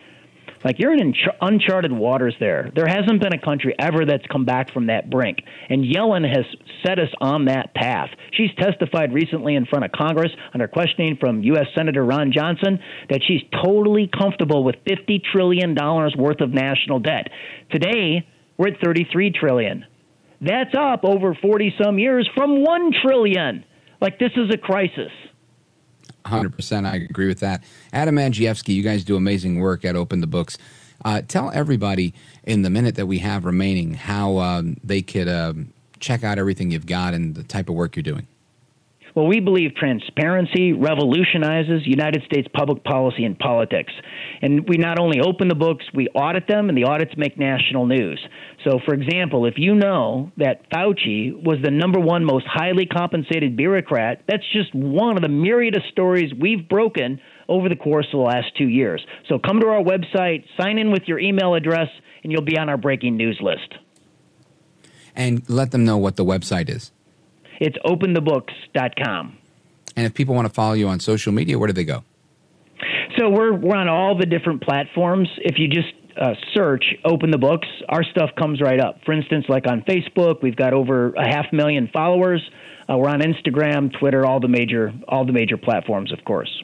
Speaker 13: Like you're in uncharted waters there. There hasn't been a country ever that's come back from that brink. And Yellen has set us on that path. She's testified recently in front of Congress under questioning from U.S. Senator Ron Johnson that she's totally comfortable with $50 trillion worth of national debt. Today, we're at 33 trillion. That's up over 40 some years from 1 trillion. Like this is a crisis.
Speaker 1: 100%. I agree with that. Adam Andrzejewski, you guys do amazing work at Open the Books. Uh, tell everybody in the minute that we have remaining how um, they could uh, check out everything you've got and the type of work you're doing.
Speaker 13: Well, we believe transparency revolutionizes United States public policy and politics. And we not only open the books, we audit them, and the audits make national news. So, for example, if you know that Fauci was the number one most highly compensated bureaucrat, that's just one of the myriad of stories we've broken over the course of the last two years. So, come to our website, sign in with your email address, and you'll be on our breaking news list.
Speaker 1: And let them know what the website is.
Speaker 13: It's openthebooks.com.
Speaker 1: And if people want to follow you on social media, where do they go?
Speaker 13: So we're, we're on all the different platforms. If you just uh, search Open the Books, our stuff comes right up. For instance, like on Facebook, we've got over a half million followers. Uh, we're on Instagram, Twitter, all the major all the major platforms, of course.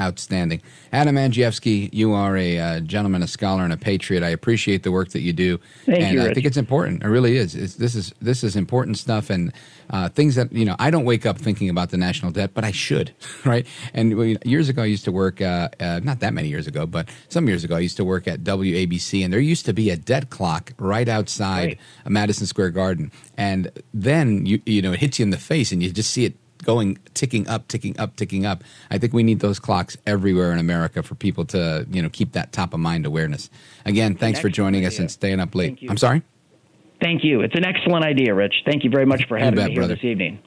Speaker 1: Outstanding. Adam Andrzejewski, you are a uh, gentleman, a scholar, and a patriot. I appreciate the work that you do.
Speaker 13: Thank
Speaker 1: and
Speaker 13: you,
Speaker 1: I
Speaker 13: Rich.
Speaker 1: think it's important. It really is. It's, this is this is important stuff and uh, things that, you know, I don't wake up thinking about the national debt, but I should, (laughs) right? And we, years ago, I used to work, uh, uh, not that many years ago, but some years ago, I used to work at WABC, and there used to be a debt clock right outside
Speaker 13: Right.
Speaker 1: Madison Square Garden. And then, you, you know, it hits you in the face, and you just see it going ticking up ticking up ticking up i think we need those clocks everywhere in america for people to you know keep that top of mind awareness again thanks for joining us and staying up late i'm sorry
Speaker 13: Thank you. It's an excellent idea, Rich. Thank you very much for having
Speaker 1: bet,
Speaker 13: me here
Speaker 1: brother.
Speaker 13: this evening.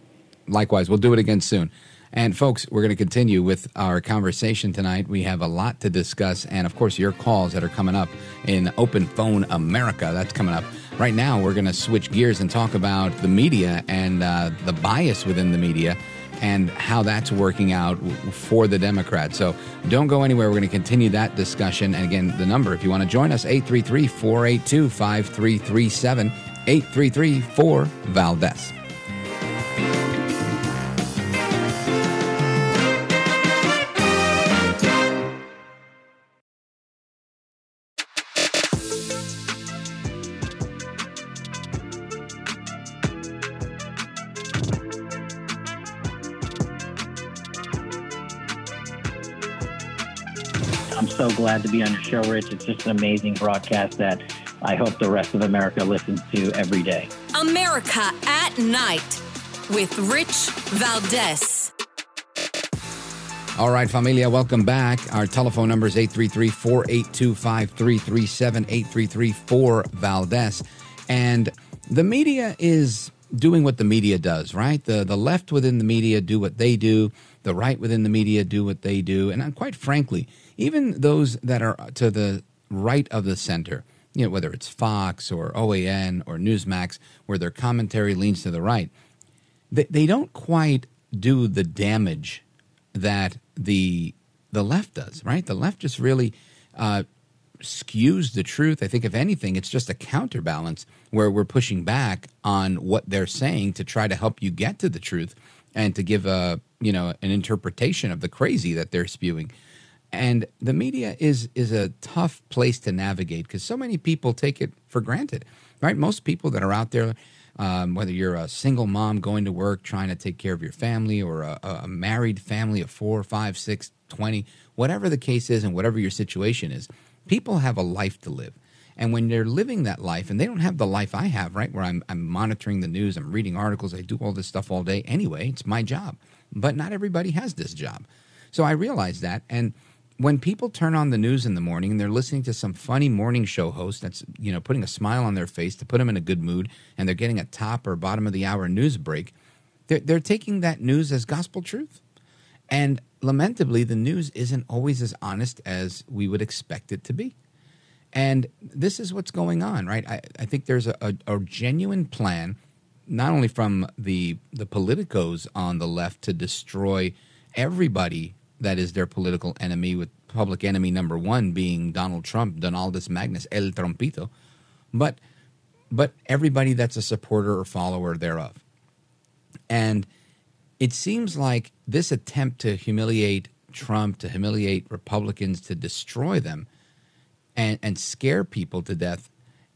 Speaker 1: likewise we'll do it again soon and folks we're going to continue with our conversation tonight. We have a lot to discuss and of course your calls that are coming up in open phone america that's coming up. Right now we're going to switch gears and talk about the media and uh, the bias within the media and how that's working out for the democrats. So don't go anywhere. We're going to continue that discussion. And again the number if you want to join us 833-482-5337 833-4 valdez
Speaker 16: so glad to be on your show, Rich. It's just an amazing broadcast that I hope the rest of America listens to every day.
Speaker 4: America at Night with Rich Valdez.
Speaker 1: All right, familia, welcome back. Our telephone number is 833 482 5337 833 Valdez. And the media is doing what the media does, right? The, the left within the media do what they do, the right within the media do what they do. And uh, quite frankly, even those that are to the right of the center, you know, whether it's Fox or OAN or Newsmax, where their commentary leans to the right, they, they don't quite do the damage that the the left does, right? The left just really uh, skews the truth. I think, if anything, it's just a counterbalance where we're pushing back on what they're saying to try to help you get to the truth and to give a you know an interpretation of the crazy that they're spewing. And the media is is a tough place to navigate because so many people take it for granted, right? Most people that are out there, um, whether you're a single mom going to work trying to take care of your family, or a, a married family of four, five, six, twenty, whatever the case is, and whatever your situation is, people have a life to live. And when they're living that life, and they don't have the life I have, right, where I'm, I'm monitoring the news, I'm reading articles, I do all this stuff all day anyway, it's my job. But not everybody has this job. So I realize that. And when people turn on the news in the morning and they're listening to some funny morning show host that's you know putting a smile on their face to put them in a good mood and they're getting a top or bottom of the hour news break they're, they're taking that news as gospel truth and lamentably the news isn't always as honest as we would expect it to be and this is what's going on right i, I think there's a, a, a genuine plan not only from the the politicos on the left to destroy everybody that is their political enemy, with public enemy number one being Donald Trump, Donaldus Magnus, El Trompito, but but everybody that's a supporter or follower thereof. And it seems like this attempt to humiliate Trump, to humiliate Republicans, to destroy them, and, and scare people to death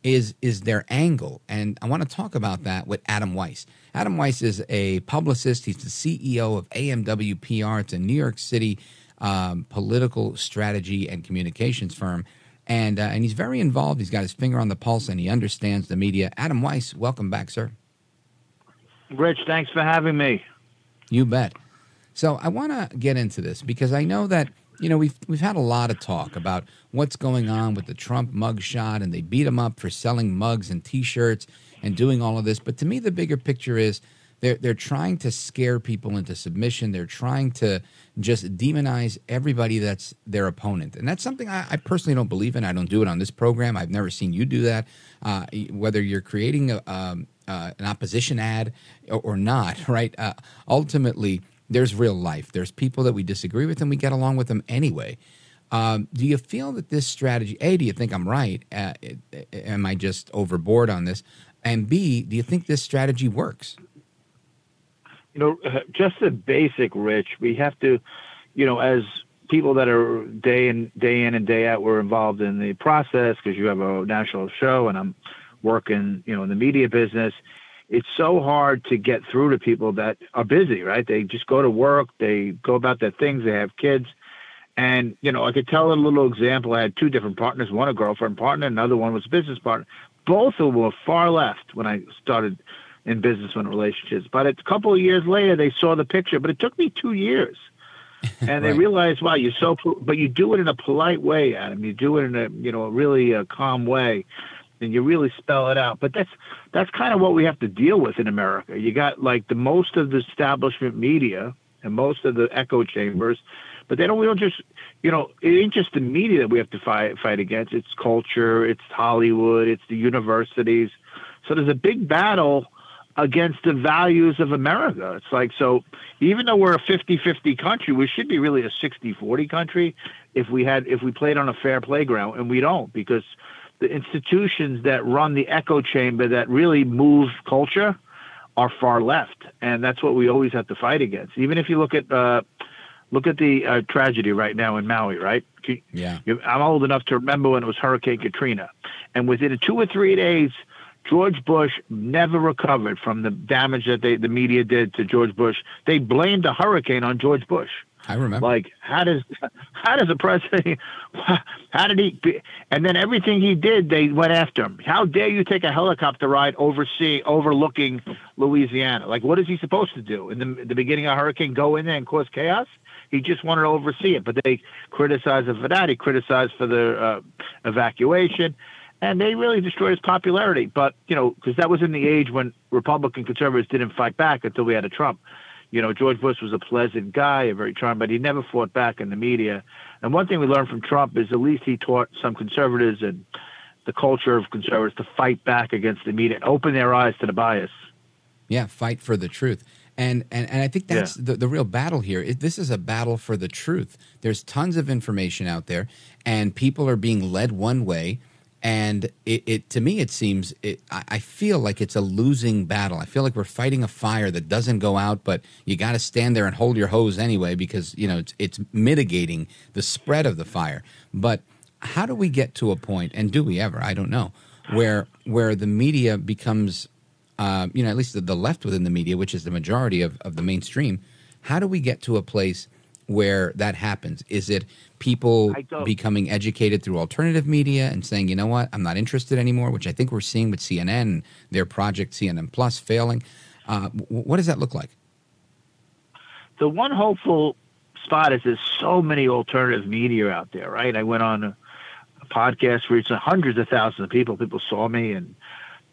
Speaker 1: is is their angle. And I want to talk about that with Adam Weiss. Adam Weiss is a publicist. He's the CEO of AMW PR. It's a New York City um, political strategy and communications firm. And, uh, and he's very involved. He's got his finger on the pulse and he understands the media. Adam Weiss, welcome back, sir.
Speaker 17: Rich, thanks for having me.
Speaker 1: You bet. So I want to get into this because I know that you know we've we've had a lot of talk about what's going on with the Trump mugshot, and they beat him up for selling mugs and T-shirts and doing all of this. But to me, the bigger picture is they're they're trying to scare people into submission. They're trying to just demonize everybody that's their opponent, and that's something I, I personally don't believe in. I don't do it on this program. I've never seen you do that. Uh, whether you're creating a, um, uh, an opposition ad or, or not, (laughs) right? Uh, ultimately, there's real life. There's people that we disagree with, and we get along with them anyway. Um, do you feel that this strategy? A, do you think I'm right? Uh, am I just overboard on this? And B, do you think this strategy works?
Speaker 17: You know, just the basic, Rich. We have to, you know, as people that are day in day in and day out, we're involved in the process because you have a national show, and I'm working, you know, in the media business. It's so hard to get through to people that are busy, right? They just go to work, they go about their things, they have kids. And, you know, I could tell a little example. I had two different partners, one a girlfriend partner, another one was a business partner both of them were far left when I started in business and relationships. But a couple of years later, they saw the picture. But it took me two years, (laughs) and right. they realized, wow, you're so. But you do it in a polite way, Adam. You do it in a you know a really a uh, calm way, and you really spell it out. But that's that's kind of what we have to deal with in America. You got like the most of the establishment media and most of the echo chambers but they don't. We don't just, you know, it ain't just the media that we have to fight fight against. It's culture. It's Hollywood. It's the universities. So there's a big battle against the values of America. It's like so. Even though we're a 50-50 country, we should be really a 60-40 country if we had if we played on a fair playground, and we don't because the institutions that run the echo chamber that really move culture are far left, and that's what we always have to fight against. Even if you look at uh, Look at the uh, tragedy right now in Maui, right?
Speaker 1: Yeah.
Speaker 17: I'm old enough to remember when it was Hurricane Katrina. And within two or three days, George Bush never recovered from the damage that they, the media did to George Bush. They blamed the hurricane on George Bush.
Speaker 1: I remember.
Speaker 17: Like, how does (laughs) how does the president? (laughs) How did he? And then everything he did, they went after him. How dare you take a helicopter ride overseeing, overlooking Louisiana? Like, what is he supposed to do in the, the beginning of a hurricane? Go in there and cause chaos? He just wanted to oversee it, but they criticized him for that. He criticized for the uh, evacuation, and they really destroyed his popularity. But you know, because that was in the age when Republican conservatives didn't fight back until we had a Trump. You know, George Bush was a pleasant guy, a very charming, but he never fought back in the media. And one thing we learned from Trump is at least he taught some conservatives and the culture of conservatives to fight back against the media, open their eyes to the bias.
Speaker 1: Yeah, fight for the truth. And, and, and I think that's yeah. the, the real battle here. It, this is a battle for the truth. There's tons of information out there, and people are being led one way and it, it, to me it seems it, I, I feel like it's a losing battle. I feel like we're fighting a fire that doesn't go out but you got to stand there and hold your hose anyway because you know it's, it's mitigating the spread of the fire. But how do we get to a point and do we ever i don't know where where the media becomes uh, you know at least the, the left within the media which is the majority of, of the mainstream how do we get to a place where that happens? Is it people becoming educated through alternative media and saying, you know what, I'm not interested anymore, which I think we're seeing with CNN their project CNN Plus failing? Uh, what does that look like?
Speaker 17: The one hopeful spot is there's so many alternative media out there, right? I went on a, a podcast, reached hundreds of thousands of people. People saw me, and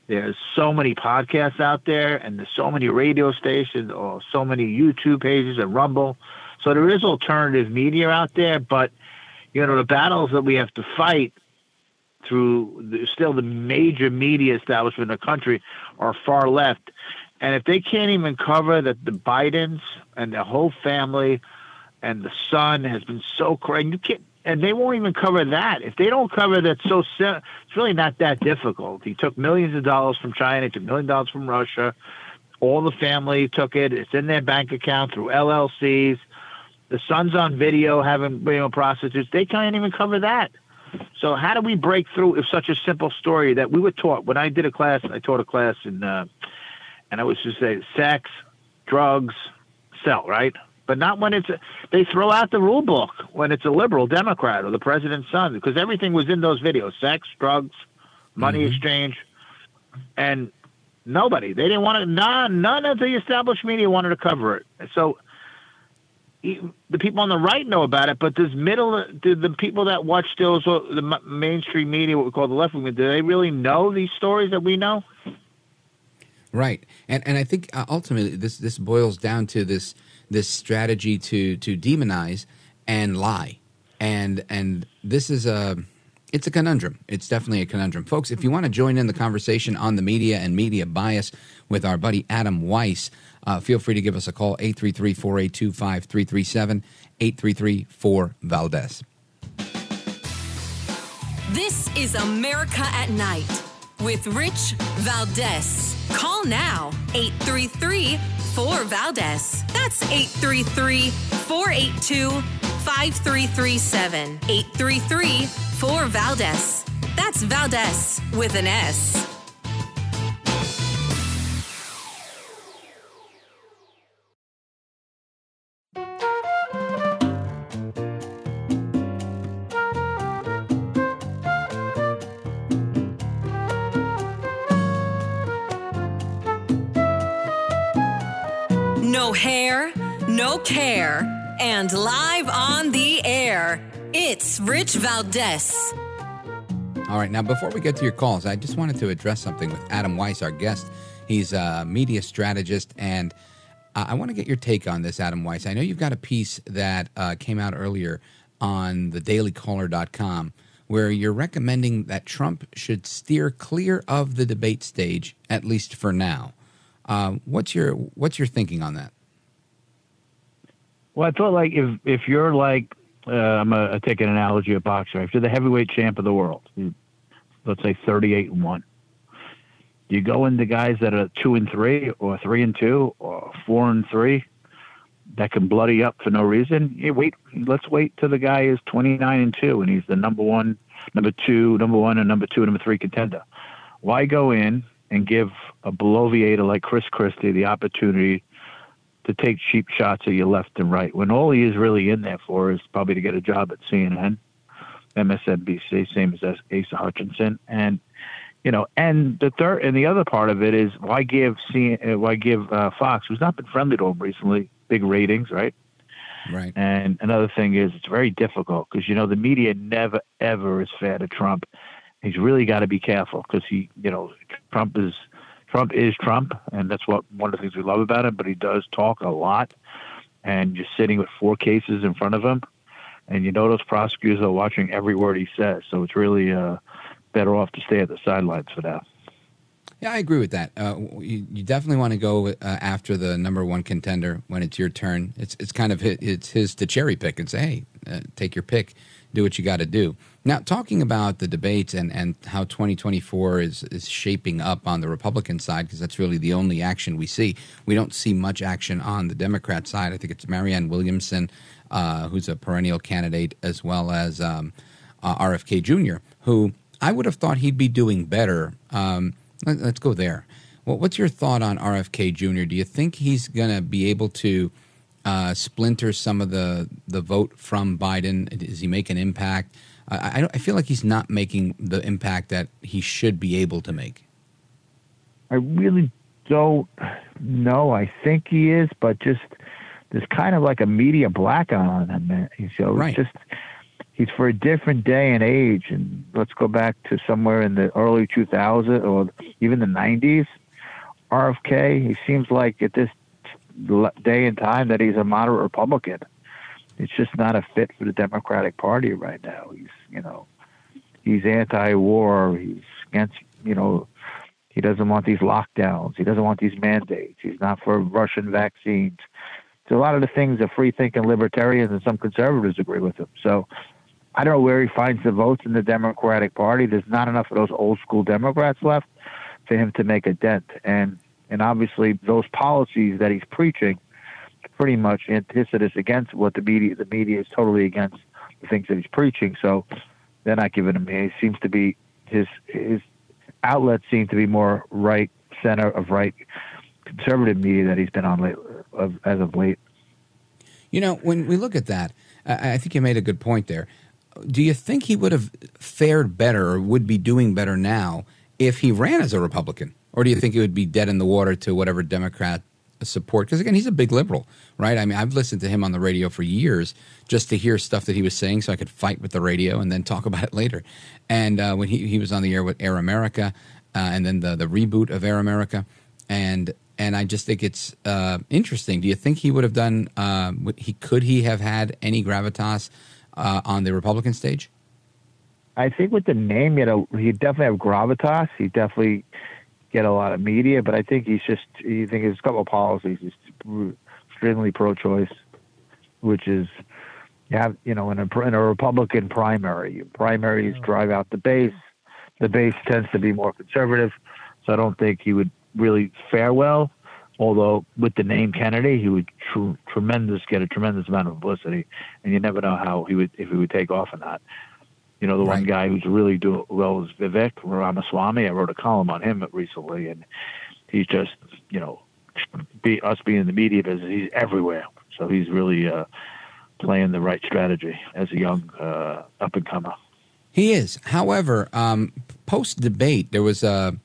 Speaker 17: there's so many podcasts out there, and there's so many radio stations, or so many YouTube pages and Rumble. So there is alternative media out there, but you know the battles that we have to fight through the, still the major media establishment in the country are far left. And if they can't even cover that the Bidens and the whole family and the son has been so crazy, you can't, and they won't even cover that. If they don't cover that, so it's really not that difficult. He took millions of dollars from China, he took million dollars from Russia. All the family took it. It's in their bank account through LLCs. The son's on video having you know prostitutes. They can't even cover that. So how do we break through if such a simple story that we were taught when I did a class? I taught a class in, uh, and I was just say sex, drugs, sell right, but not when it's a, they throw out the rule book when it's a liberal Democrat or the president's son because everything was in those videos: sex, drugs, money mm-hmm. exchange, and nobody they didn't want to. None, none of the established media wanted to cover it. So the people on the right know about it, but does middle do the people that watch those the mainstream media, what we call the left wing, do they really know these stories that we know?
Speaker 1: Right, and and I think uh, ultimately this this boils down to this this strategy to to demonize and lie, and and this is a it's a conundrum. It's definitely a conundrum, folks. If you want to join in the conversation on the media and media bias with our buddy Adam Weiss uh, feel free to give us a call 833 482 5337 833 4 Valdez.
Speaker 4: This is America at Night with Rich Valdez. Call now 833 4 Valdez. That's 833 482 5337. 833 4 Valdez. That's Valdez with an S. No hair, no care, and live on the air. It's Rich Valdez.
Speaker 1: All right, now before we get to your calls, I just wanted to address something with Adam Weiss, our guest. He's a media strategist, and uh, I want to get your take on this, Adam Weiss. I know you've got a piece that uh, came out earlier on thedailycaller.com where you're recommending that Trump should steer clear of the debate stage, at least for now. Uh, what's your what's your thinking on that?
Speaker 17: Well, I thought like if if you're like uh, I'm gonna take an analogy of boxer. If you're the heavyweight champ of the world, let's say 38 and one, you go into guys that are two and three, or three and two, or four and three, that can bloody up for no reason. You wait. Let's wait till the guy is 29 and two, and he's the number one, number two, number one, and number two, number three contender. Why go in and give a bloviator like Chris Christie the opportunity to take cheap shots at you left and right when all he is really in there for is probably to get a job at CNN, MSNBC, same as Asa Hutchinson, and you know, and the third and the other part of it is why give C, uh, why give uh, Fox, who's not been friendly to him recently, big ratings, right?
Speaker 1: Right.
Speaker 17: And another thing is it's very difficult because you know the media never ever is fair to Trump. He's really got to be careful because he, you know, Trump is Trump is Trump, and that's what one of the things we love about him. But he does talk a lot, and you're sitting with four cases in front of him, and you know those prosecutors are watching every word he says. So it's really uh, better off to stay at the sidelines for now.
Speaker 1: Yeah, I agree with that. Uh, you, you, definitely want to go uh, after the number one contender when it's your turn. It's it's kind of his, it's his to cherry pick and say, hey, uh, take your pick, do what you got to do. Now, talking about the debates and, and how 2024 is is shaping up on the Republican side, because that's really the only action we see. We don't see much action on the Democrat side. I think it's Marianne Williamson, uh, who's a perennial candidate, as well as um, uh, RFK Jr., who I would have thought he'd be doing better. Um, let, us go there. Well, what's your thought on RFK Jr.? Do you think he's going to be able to uh, splinter some of the, the vote from Biden? Does he make an impact? I, I, I feel like he's not making the impact that he should be able to make.
Speaker 17: I really don't know. I think he is, but just there's kind of like a media blackout on him. Man. So right. just he's for a different day and age. And let's go back to somewhere in the early 2000s or even the 90s. RFK, he seems like at this day and time that he's a moderate Republican. It's just not a fit for the Democratic Party right now. He's, you know, he's anti-war. He's against, you know, he doesn't want these lockdowns. He doesn't want these mandates. He's not for Russian vaccines. So a lot of the things that free-thinking libertarians and some conservatives agree with him. So I don't know where he finds the votes in the Democratic Party. There's not enough of those old school Democrats left for him to make a dent. And and obviously those policies that he's preaching pretty much antithesis against what the media the media is totally against the things that he's preaching. So they're not giving him he seems to be his his outlets seem to be more right center of right conservative media that he's been on late, of, as of late.
Speaker 1: You know, when we look at that, I think you made a good point there do you think he would have fared better or would be doing better now if he ran as a Republican? Or do you think it would be dead in the water to whatever Democrat support? Because again, he's a big liberal, right? I mean, I've listened to him on the radio for years just to hear stuff that he was saying so I could fight with the radio and then talk (laughs) about it later. And uh, when he, he was on the air with Air America uh, and then the, the reboot of Air America, and and I just think it's uh, interesting. Do you think he would have done? Uh, he could he have had any gravitas uh, on the Republican stage?
Speaker 17: I think with the name, you know, he definitely have gravitas. He definitely get a lot of media, but I think he's just. You think there's a couple of policies. He's extremely pro-choice, which is you have you know in a in a Republican primary, primaries drive out the base. The base tends to be more conservative, so I don't think he would really fare well although with the name Kennedy, he would tr- tremendous get a tremendous amount of publicity, and you never know how he would if he would take off or not. You know, the right. one guy who's really doing well is Vivek Ramaswamy. I wrote a column on him recently, and he's just you know, be, us being in the media business, he's everywhere. So he's really uh, playing the right strategy as a young uh, up and comer.
Speaker 1: He is. However, um, post debate, there was a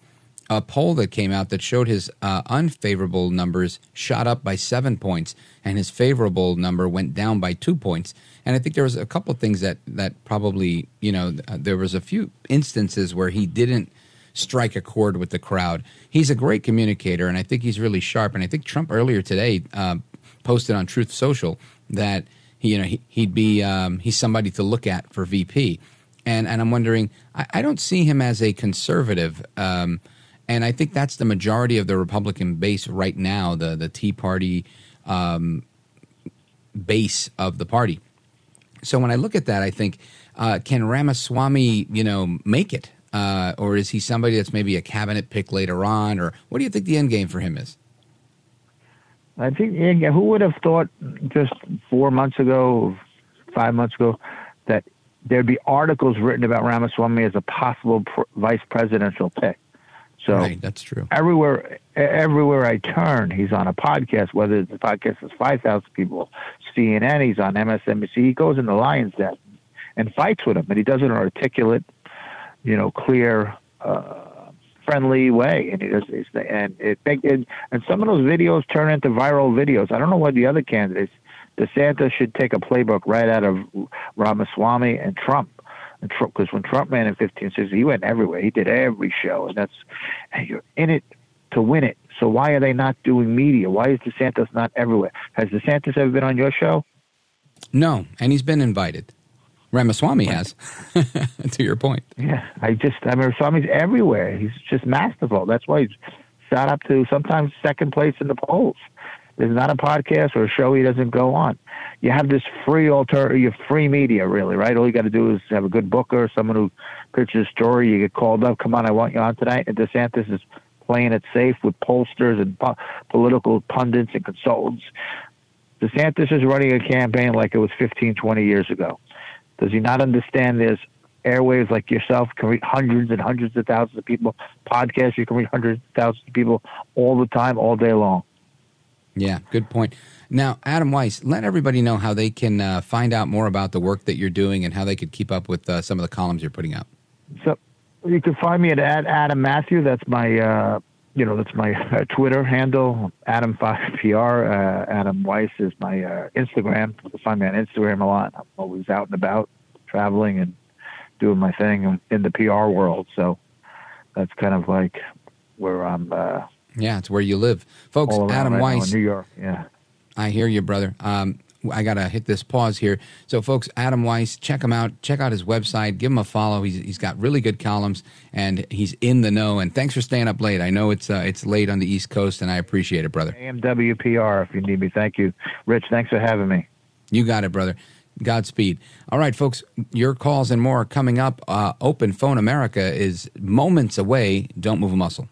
Speaker 1: a poll that came out that showed his uh, unfavorable numbers shot up by seven points, and his favorable number went down by two points. And I think there was a couple of things that that probably you know uh, there was a few instances where he didn't strike a chord with the crowd. He's a great communicator, and I think he's really sharp. And I think Trump earlier today uh, posted on Truth Social that he, you know he, would be um, he's somebody to look at for VP. And and I'm wondering, I, I don't see him as a conservative. Um, and I think that's the majority of the Republican base right now, the the Tea Party um, base of the party. So when I look at that, I think, uh, can Ramaswamy, you know, make it, uh, or is he somebody that's maybe a cabinet pick later on, or what do you think the end game for him is?
Speaker 17: I think who would have thought just four months ago, five months ago, that there'd be articles written about Ramaswamy as a possible pr- vice presidential pick. So
Speaker 1: right, that's true.
Speaker 17: Everywhere, everywhere I turn, he's on a podcast. Whether the podcast is five thousand people, CNN, he's on MSNBC. He goes in the Lions Den and fights with him, and he does it in an articulate, you know, clear, uh, friendly way. And he does, and it, and, and some of those videos turn into viral videos. I don't know what the other candidates. DeSantis should take a playbook right out of Ramaswamy and Trump and because when Trump ran in 15, 16, he went everywhere. He did every show, and that's and you're in it to win it. So why are they not doing media? Why is DeSantis not everywhere? Has DeSantis ever been on your show?
Speaker 1: No, and he's been invited. Ramaswamy has, (laughs) to your point.
Speaker 17: Yeah, I just, I mean, Ramaswamy's everywhere. He's just masterful. That's why he's shot up to sometimes second place in the polls. There's not a podcast or a show he doesn't go on. You have this free alter, you free media, really, right? All you got to do is have a good booker, someone who pitches a story. You get called up. Come on, I want you on tonight. And DeSantis is playing it safe with pollsters and po- political pundits and consultants. DeSantis is running a campaign like it was 15, 20 years ago. Does he not understand there's airwaves like yourself can reach hundreds and hundreds of thousands of people? Podcasts, you can reach hundreds of thousands of people all the time, all day long.
Speaker 1: Yeah, good point. Now, Adam Weiss, let everybody know how they can uh, find out more about the work that you're doing and how they could keep up with uh, some of the columns you're putting out.
Speaker 17: So you can find me at Adam Matthew. That's my, uh, you know, that's my (laughs) uh, Twitter handle. Adam Five PR. Uh, Adam Weiss is my uh, Instagram. You can find me on Instagram a lot. I'm always out and about, traveling and doing my thing in the PR world. So that's kind of like where I'm. Uh,
Speaker 1: yeah, it's where you live, folks. Adam
Speaker 17: right
Speaker 1: Weiss,
Speaker 17: New York. Yeah.
Speaker 1: I hear you, brother. Um, I gotta hit this pause here. So, folks, Adam Weiss, check him out. Check out his website. Give him a follow. He's he's got really good columns, and he's in the know. And thanks for staying up late. I know it's uh, it's late on the East Coast, and I appreciate it, brother.
Speaker 17: AMWPR if you need me. Thank you. Rich, thanks for having me.
Speaker 1: You got it, brother. Godspeed. All right, folks, your calls and more are coming up. Uh, Open Phone America is moments away. Don't move a muscle.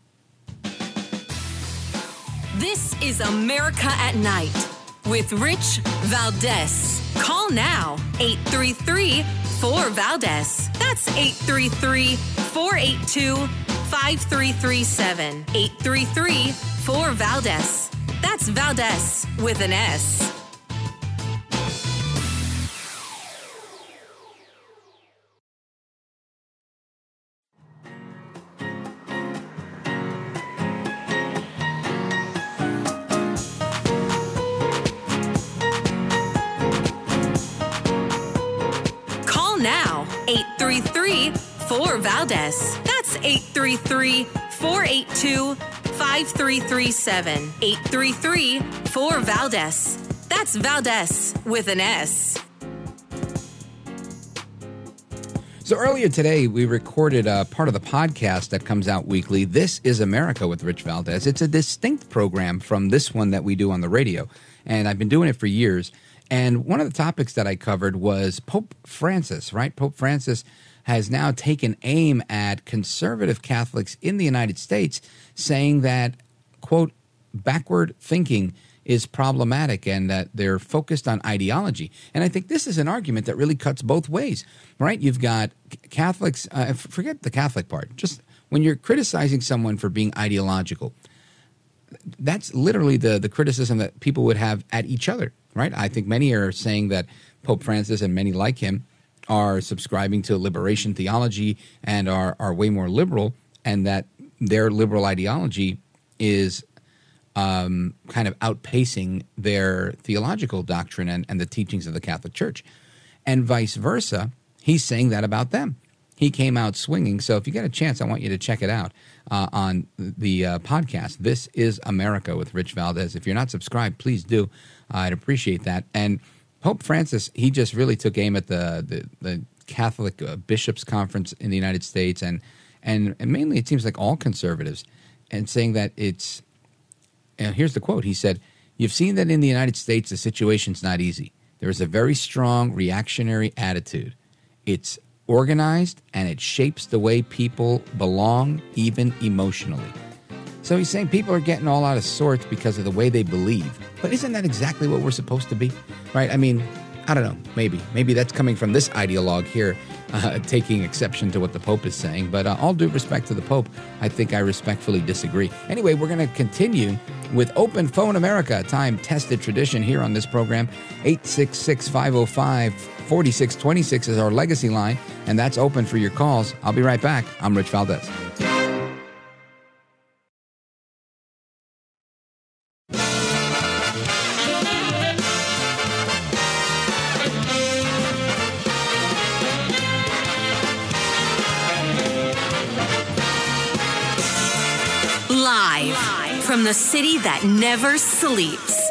Speaker 4: This is America at Night with Rich Valdez. Call now 833 4 Valdez. That's 833 482 5337. 833 4 Valdez. That's Valdez with an S. 833 4 Valdez. That's 833 482 5337. 833 4 Valdez. That's Valdez with an S.
Speaker 1: So earlier today, we recorded a part of the podcast that comes out weekly. This is America with Rich Valdez. It's a distinct program from this one that we do on the radio, and I've been doing it for years. And one of the topics that I covered was Pope Francis, right? Pope Francis has now taken aim at conservative Catholics in the United States, saying that, quote, backward thinking is problematic and that they're focused on ideology. And I think this is an argument that really cuts both ways, right? You've got Catholics, uh, forget the Catholic part, just when you're criticizing someone for being ideological, that's literally the, the criticism that people would have at each other, right? I think many are saying that Pope Francis and many like him are subscribing to liberation theology and are, are way more liberal, and that their liberal ideology is um, kind of outpacing their theological doctrine and, and the teachings of the Catholic Church. And vice versa, he's saying that about them. He came out swinging. So if you get a chance, I want you to check it out uh, on the uh, podcast. This is America with Rich Valdez. If you're not subscribed, please do. I'd appreciate that. And Pope Francis, he just really took aim at the the, the Catholic uh, Bishops Conference in the United States, and, and and mainly it seems like all conservatives, and saying that it's. And here's the quote. He said, "You've seen that in the United States, the situation's not easy. There is a very strong reactionary attitude. It's organized and it shapes the way people belong, even emotionally." So he's saying people are getting all out of sorts because of the way they believe. But isn't that exactly what we're supposed to be? Right? I mean, I don't know. Maybe. Maybe that's coming from this ideologue here, (laughs) uh, taking exception to what the Pope is saying. But uh, all due respect to the Pope, I think I respectfully disagree. Anyway, we're going to continue with Open Phone America, time tested tradition here on this program. 866 505 4626 is our legacy line, and that's open for your calls. I'll be right back. I'm Rich Valdez.
Speaker 4: Live from the city that never sleeps.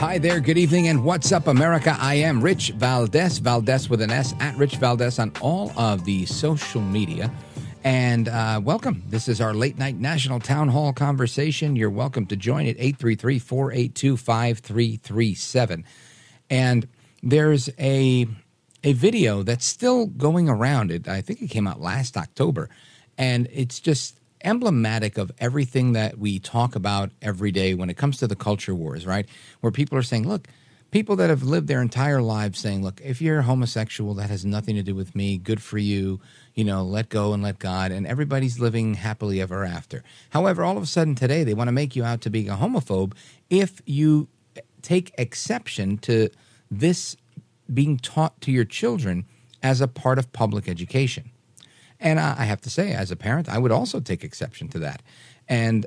Speaker 1: Hi there, good evening, and what's up, America? I am Rich Valdez, Valdez with an S, at Rich Valdez on all of the social media. And uh, welcome. This is our late night national town hall conversation. You're welcome to join at 833 482 5337. And there's a, a video that's still going around. It, I think it came out last October. And it's just emblematic of everything that we talk about every day when it comes to the culture wars, right? Where people are saying, look, people that have lived their entire lives saying, look, if you're homosexual, that has nothing to do with me, good for you, you know, let go and let God, and everybody's living happily ever after. However, all of a sudden today, they want to make you out to be a homophobe if you take exception to this being taught to your children as a part of public education. And I have to say, as a parent, I would also take exception to that. And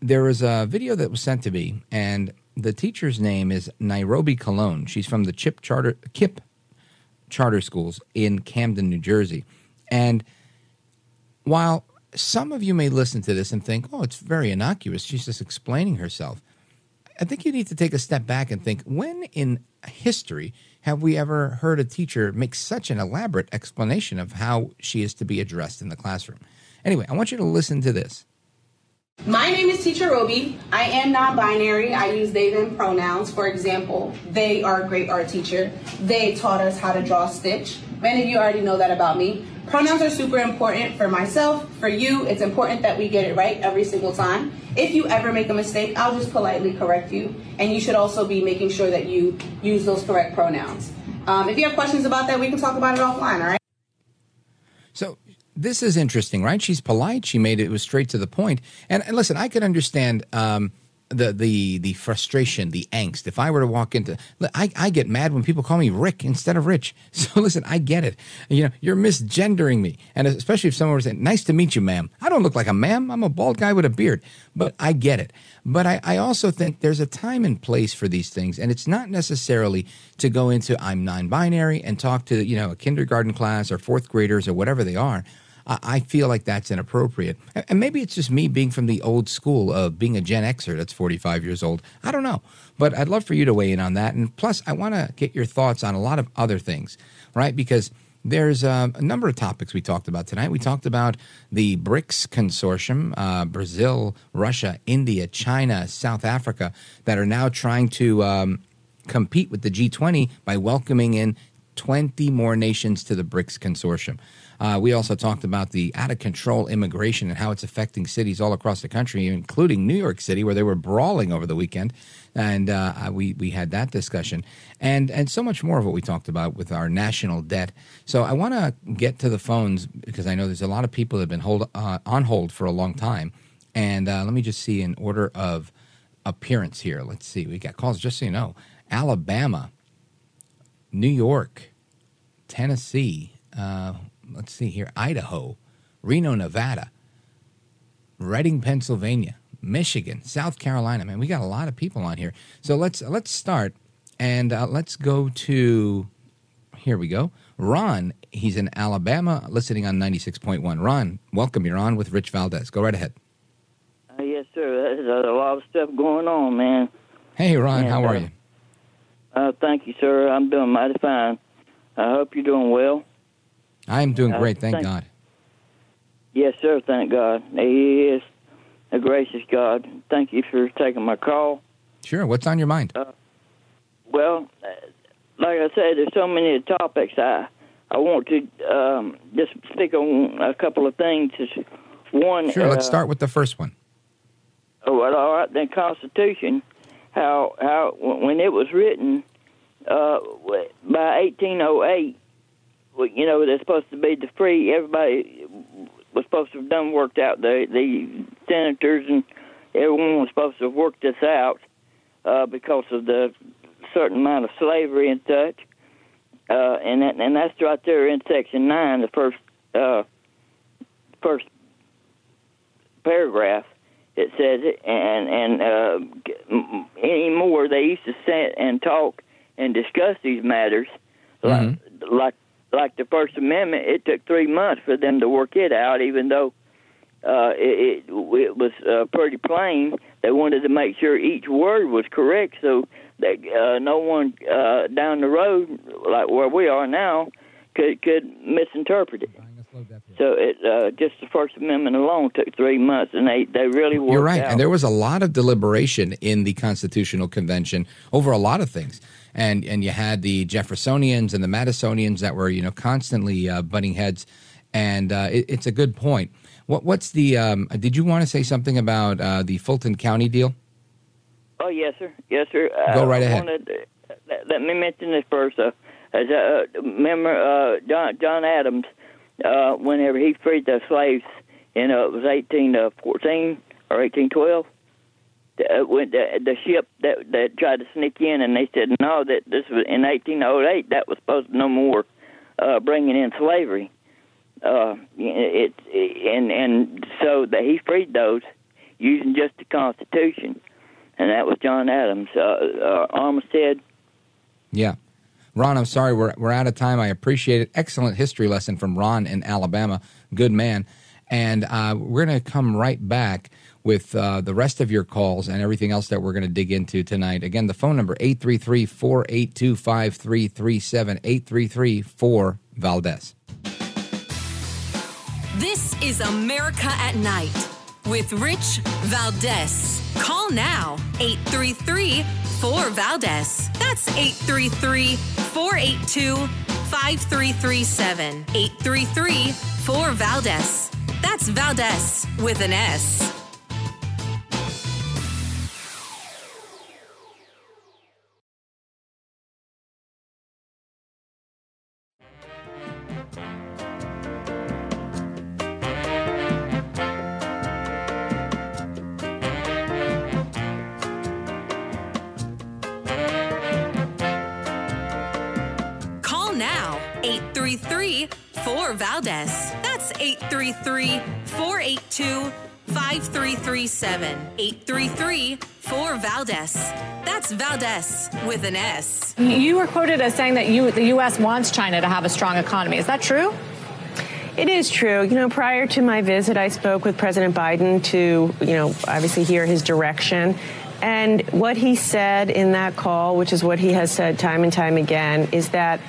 Speaker 1: there was a video that was sent to me, and the teacher's name is Nairobi Cologne. She's from the Chip Charter KIPP Charter Schools in Camden, New Jersey. And while some of you may listen to this and think, oh, it's very innocuous, she's just explaining herself. I think you need to take a step back and think when in history have we ever heard a teacher make such an elaborate explanation of how she is to be addressed in the classroom? Anyway, I want you to listen to this.
Speaker 18: My name is Teacher Roby. I am non binary. I use they, them pronouns. For example, they are a great art teacher. They taught us how to draw stitch. Many of you already know that about me. Pronouns are super important for myself, for you. It's important that we get it right every single time. If you ever make a mistake, I'll just politely correct you. And you should also be making sure that you use those correct pronouns. Um, if you have questions about that, we can talk about it offline, all right?
Speaker 1: So this is interesting, right? She's polite. She made it, it was straight to the point. And, and listen, I could understand um, the the the frustration, the angst. If I were to walk into, I, I get mad when people call me Rick instead of Rich. (laughs) So listen, I get it. You know, you're misgendering me, and especially if someone was saying, "Nice to meet you, ma'am." I don't look like a ma'am. I'm a bald guy with a beard, but I get it. But I, I also think there's a time and place for these things, and it's not necessarily to go into I'm non-binary and talk to you know a kindergarten class or fourth graders or whatever they are. I feel like that's inappropriate. And maybe it's just me being from the old school of being a Gen Xer that's 45 years old. I don't know. But I'd love for you to weigh in on that. And plus, I want to get your thoughts on a lot of other things, right? Because there's a, a number of topics we talked about tonight. We talked about the BRICS consortium uh, Brazil, Russia, India, China, South Africa that are now trying to um, compete with the G20 by welcoming in 20 more nations to the BRICS consortium. Uh, we also talked about the out of control immigration and how it's affecting cities all across the country, including New York City, where they were brawling over the weekend. And uh, we, we had that discussion. And, and so much more of what we talked about with our national debt. So I want to get to the phones because I know there's a lot of people that have been hold, uh, on hold for a long time. And uh, let me just see in order of appearance here. Let's see. We got calls, just so you know Alabama, New York, Tennessee. Uh, let's see here Idaho, Reno, Nevada, Reading, Pennsylvania, Michigan, South Carolina. Man, we got a lot of people on here. So let's let's start and uh, let's go to here we go. Ron, he's in Alabama, listening on 96.1. Ron, welcome. You're on with Rich Valdez. Go right ahead.
Speaker 19: Uh, yes, sir. There's a lot of stuff going on, man.
Speaker 1: Hey, Ron,
Speaker 19: And,
Speaker 1: how are
Speaker 19: uh,
Speaker 1: you?
Speaker 19: Uh, thank you, sir. I'm doing mighty fine. I hope you're doing well.
Speaker 1: I'm doing
Speaker 19: uh,
Speaker 1: great, thank
Speaker 19: thank-
Speaker 1: God.
Speaker 19: Yes, sir. Thank God. He is a gracious God. Thank you for taking my call.
Speaker 1: Sure. What's on your mind?
Speaker 19: Uh, well, like I said, there's so many topics. I I want to um, just stick on a couple of things. One.
Speaker 1: Sure. Let's
Speaker 19: uh,
Speaker 1: start with the first one.
Speaker 19: Oh, well, all right. The Constitution, how how when it was written uh, by 1808, well, you know, they're supposed to be the free. Everybody was supposed to have done worked out. The the senators and everyone was supposed to have worked this out. uh, because of the certain amount of slavery and such. Uh, and that, and that's right there in section nine, the first uh, first paragraph. It says it, and and uh, anymore they used to sit and talk and discuss these matters, like like like the First Amendment. It took three months for them to work it out, even though uh, it, it, it was uh, pretty plain. They wanted to make sure each word was correct, so that uh, no one uh, down the road, like where we are now, could could misinterpret it. So it uh, just the First Amendment alone took three months, and they they really worked
Speaker 1: You're right.
Speaker 19: out.
Speaker 1: And there was a lot of deliberation in the Constitutional Convention over a lot of things. And and you had the Jeffersonians and the Madisonians that were you know constantly uh, butting heads. And uh, it, it's a good point. What what's the? Um, did you want to say something about uh, the Fulton County deal?
Speaker 19: Oh yes, sir. Yes, sir.
Speaker 1: Go
Speaker 19: Uh,
Speaker 1: right
Speaker 19: I
Speaker 1: ahead.
Speaker 19: Wanted, let, let me mention this first. Uh, as a member, uh, John John Adams, uh, whenever he freed the slaves, you know, it was eighteen uh, or eighteen twelve. Uh, the, the ship that that tried to sneak in, and they said no, that this was in 1808. That was supposed to no more uh, bringing in slavery. Uh, it, it and and so that he freed those using just the Constitution, and that was John Adams. Uh, uh, Amistad.
Speaker 1: Yeah. Ron, I'm sorry, we're, we're out of time. I appreciate it. Excellent history lesson from Ron in Alabama. Good man. And uh, we're going to come right back with uh, the rest of your calls and everything else that we're going to dig into tonight. Again, the phone number 833 482 5337 833 4 Valdez.
Speaker 4: This is America at Night with Rich Valdez. Call now 833 4 Valdez. That's 833 482 5337. 833 4 Valdez. That's Valdez with an S. 4 Valdez. That's 833 482 5337. 833 4 Valdez. That's Valdez with an S.
Speaker 20: You were quoted as saying that you, the U.S. wants China to have a strong economy. Is that true?
Speaker 21: It is true. You know, prior to my visit, I spoke with President Biden to, you know, obviously hear his direction. And what he said in that call, which is what he has said time and time again, is that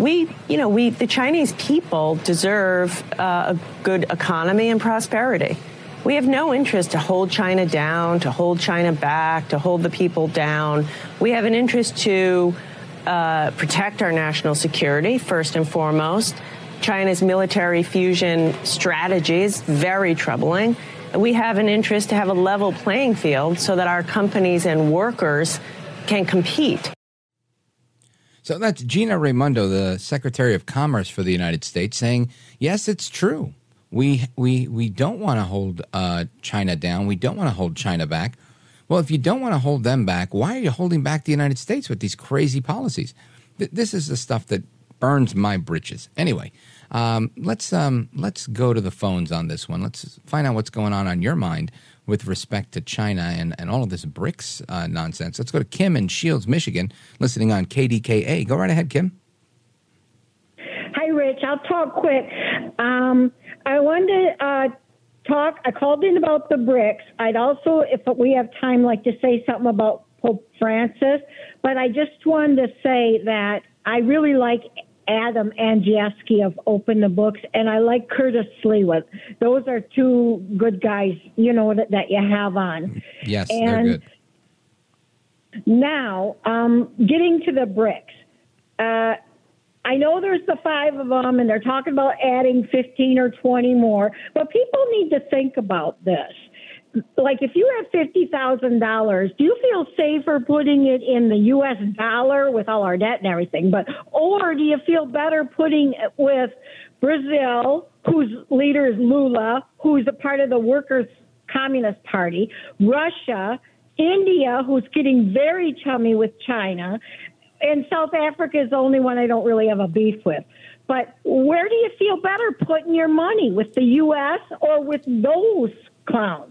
Speaker 21: we, you know, we, the Chinese people deserve uh, a good economy and prosperity. We have no interest to hold China down, to hold China back, to hold the people down. We have an interest to uh, protect our national security, first and foremost. China's military fusion strategy is very troubling. We have an interest to have a level playing field so that our companies and workers can compete.
Speaker 1: So that's Gina Raimondo, the Secretary of Commerce for the United States, saying, yes, it's true. We, we, we don't want to hold uh, China down. We don't want to hold China back. Well, if you don't want to hold them back, why are you holding back the United States with these crazy policies? Th- this is the stuff that burns my britches. Anyway, um, let's um, let's go to the phones on this one. Let's find out what's going on on your mind with respect to China and, and all of this BRICS uh, nonsense. Let's go to Kim in Shields, Michigan, listening on KDKA. Go right ahead, Kim.
Speaker 22: Hi, Rich. I'll talk quick. Um, I wanted to uh, talk. I called in about the BRICS. I'd also, if we have time, like to say something about Pope Francis. But I just wanted to say that I really like Adam Andrzejewski of Open the Books, and I like Curtis Sliwa. Those are two good guys, you know, that, that you have on.
Speaker 1: Yes, they're good.
Speaker 22: Now, um, getting to the BRICS. Uh, I know there's the five of them, and they're talking about adding 15 or 20 more, but people need to think about this. Like, if you have $50,000, do you feel safer putting it in the U.S. dollar with all our debt and everything? But, or do you feel better putting it with Brazil, whose leader is Lula, who's a part of the Workers' Communist Party, Russia, India, who's getting very chummy with China, and South Africa is the only one I don't really have a beef with. But where do you feel better putting your money with the U.S. or with those clowns?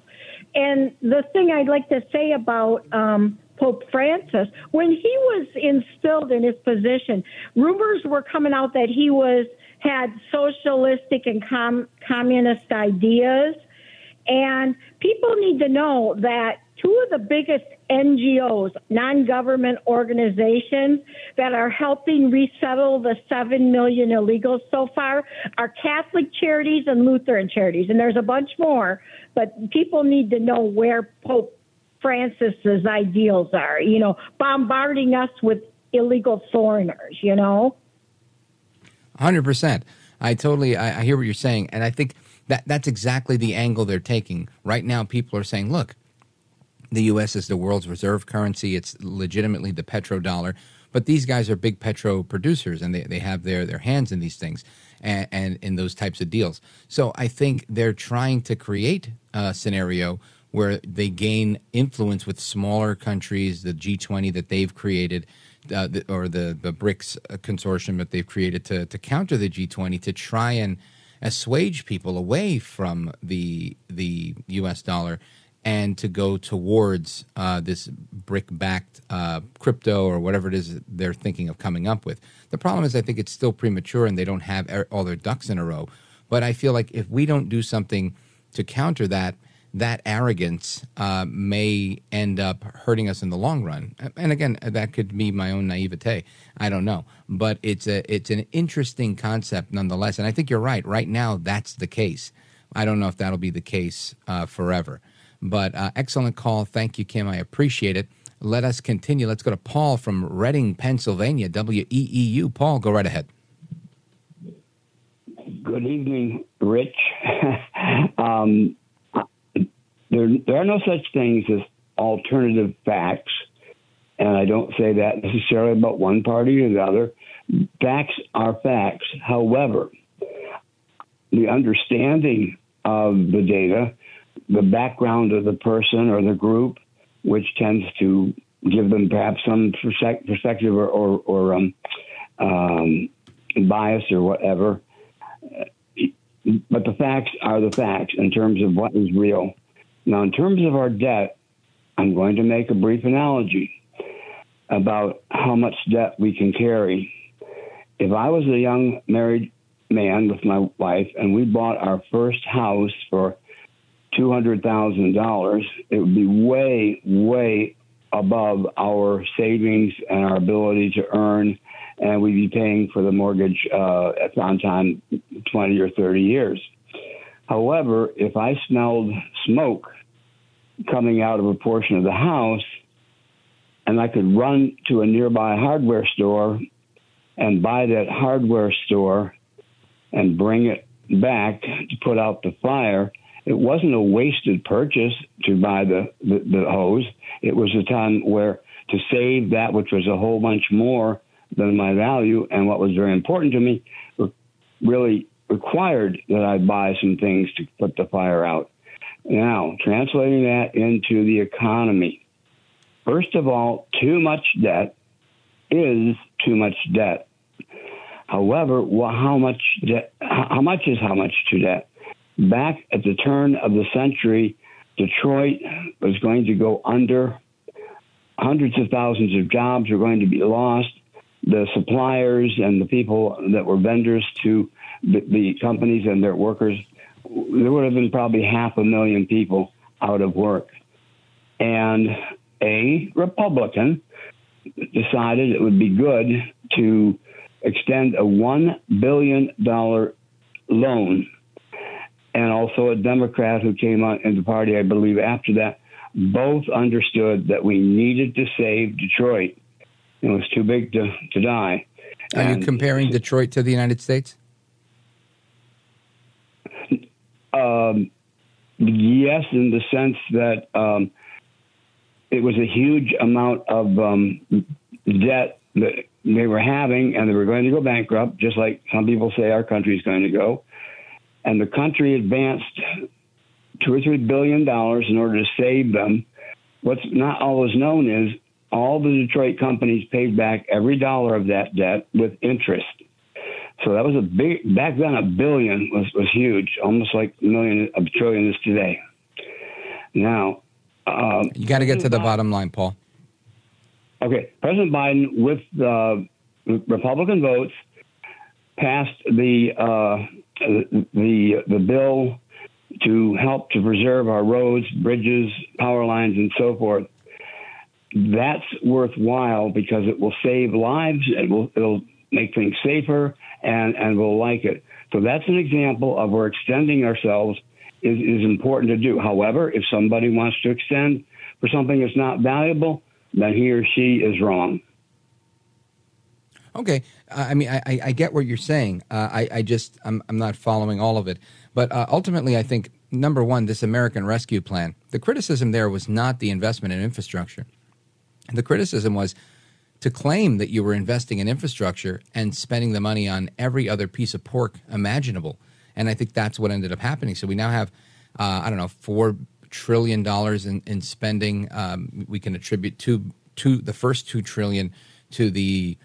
Speaker 22: And the thing I'd like to say about um, Pope Francis, when he was instilled in his position, rumors were coming out that he was had socialistic and com- communist ideas. And people need to know that two of the biggest NGOs, non government organizations that are helping resettle the 7 million illegals so far are Catholic charities and Lutheran charities. And there's a bunch more, but people need to know where Pope Francis's ideals are, you know, bombarding us with illegal foreigners, you know?
Speaker 1: 100%. I totally I, I hear what you're saying and I think that that's exactly the angle they're taking. Right now people are saying, look, the US is the world's reserve currency. It's legitimately the petrodollar. But these guys are big petro producers and they, they have their, their hands in these things and, and in those types of deals. So I think they're trying to create a scenario where they gain influence with smaller countries, the G20 that they've created, uh, the, or the, the BRICS consortium that they've created to, to counter the G20 to try and assuage people away from the, the US dollar and to go towards uh, this brick backed uh, crypto or whatever it is they're thinking of coming up with. The problem is, I think it's still premature and they don't have all their ducks in a row. But I feel like if we don't do something to counter that, that arrogance uh, may end up hurting us in the long run. And again, that could be my own naivete. I don't know, but it's a it's an interesting concept nonetheless. And I think you're right. Right now, that's the case. I don't know if that'll be the case uh, forever. But uh, excellent call. Thank you, Kim. I appreciate it. Let us continue. Let's go to Paul from Reading, Pennsylvania, WEEU. Paul, go right ahead.
Speaker 23: Good evening, Rich. (laughs) um, there, there are no such things as alternative facts, and I don't say that necessarily about one party or the other. Facts are facts. However, the understanding of the data the background of the person or the group, which tends to give them perhaps some perspective or, or, or um, um, bias or whatever. But the facts are the facts in terms of what is real. Now, in terms of our debt, I'm going to make a brief analogy about how much debt we can carry. If I was a young married man with my wife and we bought our first house for $200,000, it would be way, way above our savings and our ability to earn, and we'd be paying for the mortgage uh, on time 20 or 30 years. However, if I smelled smoke coming out of a portion of the house, and I could run to a nearby hardware store and buy that hardware store and bring it back to put out the fire, it wasn't a wasted purchase to buy the, the, the hose. It was a time where to save that which was a whole bunch more than my value and what was very important to me really required that I buy some things to put the fire out. Now, translating that into the economy. First of all, too much debt is too much debt. However, well, how much? How much is how much to debt? Back at the turn of the century, Detroit was going to go under. Hundreds of thousands of jobs were going to be lost. The suppliers and the people that were vendors to the, companies and their workers, there would have been probably half a million people out of work. And a Republican decided it would be good to extend a $1 billion loan and also a Democrat who came on in the party, I believe, after that, both understood that we needed to save Detroit. It was too big to, to die.
Speaker 1: Are and you comparing Detroit to the United States?
Speaker 23: Um, yes, in the sense that um, it was a huge amount of um, debt that they were having, and they were going to go bankrupt, just like some people say our country is going to go and the country advanced two or three billion dollars in order to save them. what's not always known is all the Detroit companies paid back every dollar of that debt with interest. So that was a big back then. A billion was was huge, almost like a million a trillion is today. Now, um,
Speaker 1: You got to get to the bottom line, Paul.
Speaker 23: Okay, President Biden, with the Republican votes, passed the uh, the the bill to help to preserve our roads, bridges, power lines, and so forth. That's worthwhile because it will save lives. It will it'll make things safer, and and we'll like it. So that's an example of where extending ourselves is, is important to do. However, if somebody wants to extend for something that's not valuable, then he or she is wrong.
Speaker 1: Okay, uh, I mean, I, I, get what you're saying. Uh, I, I just, I'm, I'm not following all of it. But uh, ultimately, I think number one, this American Rescue Plan. The criticism there was not the investment in infrastructure. The criticism was to claim that you were investing in infrastructure and spending the money on every other piece of pork imaginable. And I think that's what ended up happening. So we now have, uh, I don't know, four trillion dollars in, in spending. Um, we can attribute to to the first two trillion to the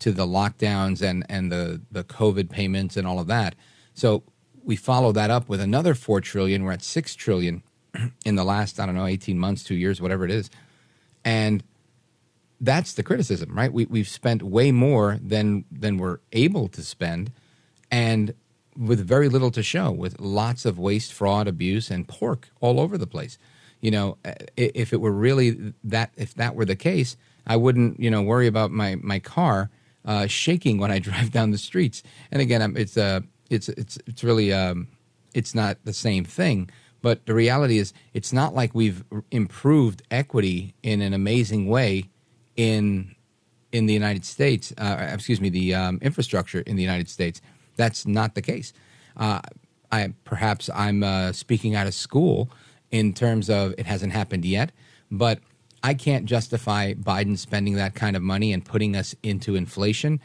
Speaker 1: to the lockdowns and and the the COVID payments and all of that. So we follow that up with another four trillion. We're at six trillion (clears throat) in the last I don't know eighteen months, two years, whatever it is, and that's the criticism, right? We we've spent way more than than we're able to spend, and with very little to show, with lots of waste, fraud, abuse, and pork all over the place. You know, eh, if it were really that, if that were the case, I wouldn't, you know, worry about my my car uh, shaking when I (laughs) drive down the streets. And again, it's uh, it's it's it's really um, it's not the same thing. But the reality is, it's not like we've improved equity in an amazing way in in the United States. Uh, excuse me, the um, infrastructure in the United States. That's not the case. Uh, I perhaps I'm uh, speaking out of school in terms of it hasn't happened yet, but I can't justify Biden spending that kind of money and putting us into inflation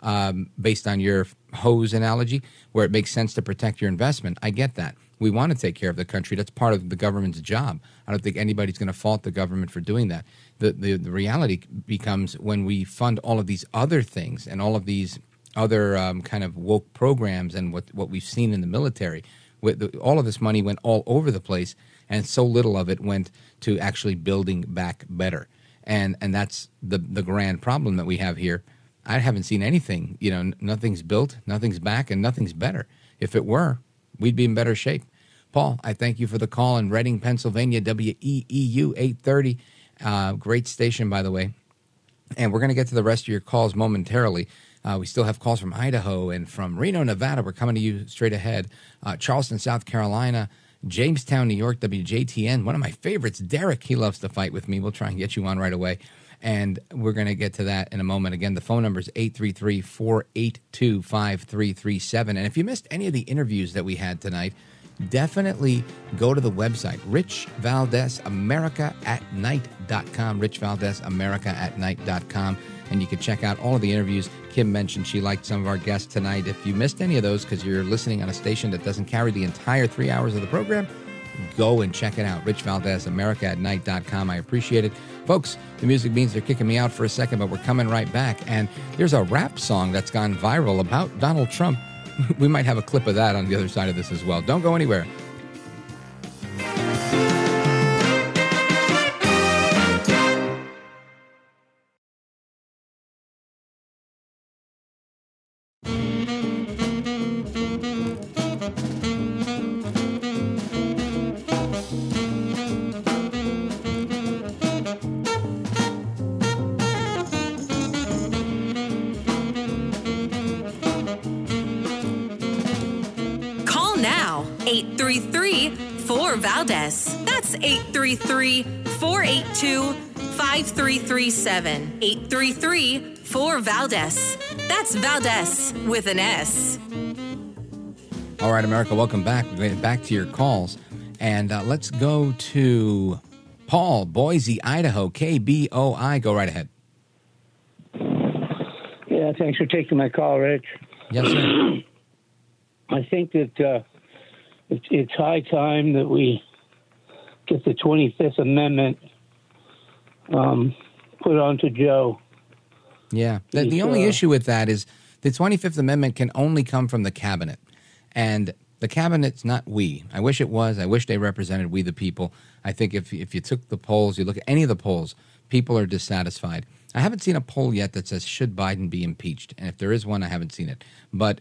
Speaker 1: um, based on your hose analogy, where it makes sense to protect your investment. I get that. We want to take care of the country. That's part of the government's job. I don't think anybody's going to fault the government for doing that. The, the, the reality becomes when we fund all of these other things and all of these other um, kind of woke programs and what, what we've seen in the military. With the, all of this money went all over the place, and so little of it went to actually building back better. And and that's the the grand problem that we have here. I haven't seen anything. You know, nothing's built, nothing's back, and nothing's better. If it were, we'd be in better shape. Paul, I thank you for the call in Reading, Pennsylvania, WEEU 830. Uh, great station, by the way. And we're going to get to the rest of your calls momentarily. Uh, we still have calls from Idaho and from Reno, Nevada. We're coming to you straight ahead. Uh, Charleston, South Carolina. Jamestown, New York, WJTN. One of my favorites, Derek. He loves to fight with me. We'll try and get you on right away. And we're going to get to that in a moment. Again, the phone number is 833 482 5337. And if you missed any of the interviews that we had tonight, definitely go to the website, Rich Valdez. And you can check out all of the interviews. Kim mentioned she liked some of our guests tonight. If you missed any of those because you're listening on a station that doesn't carry the entire three hours of the program, go and check it out. Rich Valdez America at night.com. I appreciate it. Folks, the music means they're kicking me out for a second, but we're coming right back. And there's a rap song that's gone viral about Donald Trump. (laughs) We might have a clip of that on the other side of this as well. Don't go anywhere.
Speaker 4: 482 5337. 833 4 Valdez. That's Valdez with an S.
Speaker 1: All right, America, welcome back. We're back to your calls. And uh, let's go to Paul, Boise, Idaho, KBOI. Go right ahead.
Speaker 24: Yeah, thanks for taking my call, Rich.
Speaker 1: Yes, sir. (clears throat)
Speaker 24: I think that uh, it's, it's high time that we get the 25th Amendment um, put onto Joe.
Speaker 1: Yeah. The, the only
Speaker 24: uh,
Speaker 1: issue with that is the 25th Amendment can only come from the cabinet. And the cabinet's not we. I wish it was. I wish they represented we the people. I think if, if you took the polls, you look at any of the polls, people are dissatisfied. I haven't seen a poll yet that says, should Biden be impeached? And if there is one, I haven't seen it. But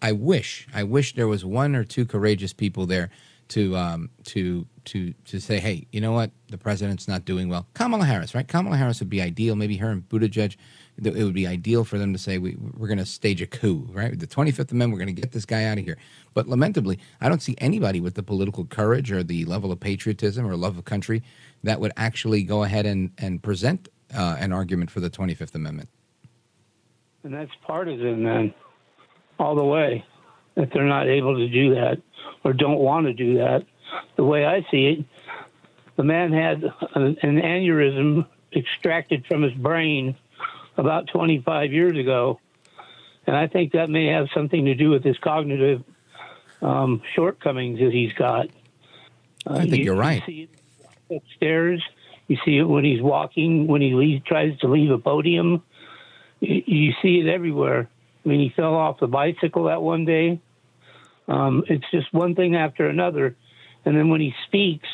Speaker 1: I wish, I wish there was one or two courageous people there to um, to to to say, hey, you know what, the president's not doing well. Kamala Harris, right? Kamala Harris would be ideal. Maybe her and Buttigieg, it would be ideal for them to say we, we're going to stage a coup, right? The Twenty Fifth Amendment, we're going to get this guy out of here. But lamentably, I don't see anybody with the political courage or the level of patriotism or love of country that would actually go ahead and and present uh, an argument for the Twenty Fifth Amendment.
Speaker 24: And that's partisan then, all the way, if they're not able to do that or don't want to do that. The way I see it, the man had an, an aneurysm extracted from his brain about 25 years ago. And I think that may have something to do with his cognitive um, shortcomings that he's got. Uh,
Speaker 1: I think
Speaker 24: you-
Speaker 1: you're right.
Speaker 24: You see it upstairs. You see it when he's walking, when he tries to leave a podium. You, you see it everywhere. I mean, he fell off the bicycle that one day. Um, it's just one thing after another. And then when he speaks,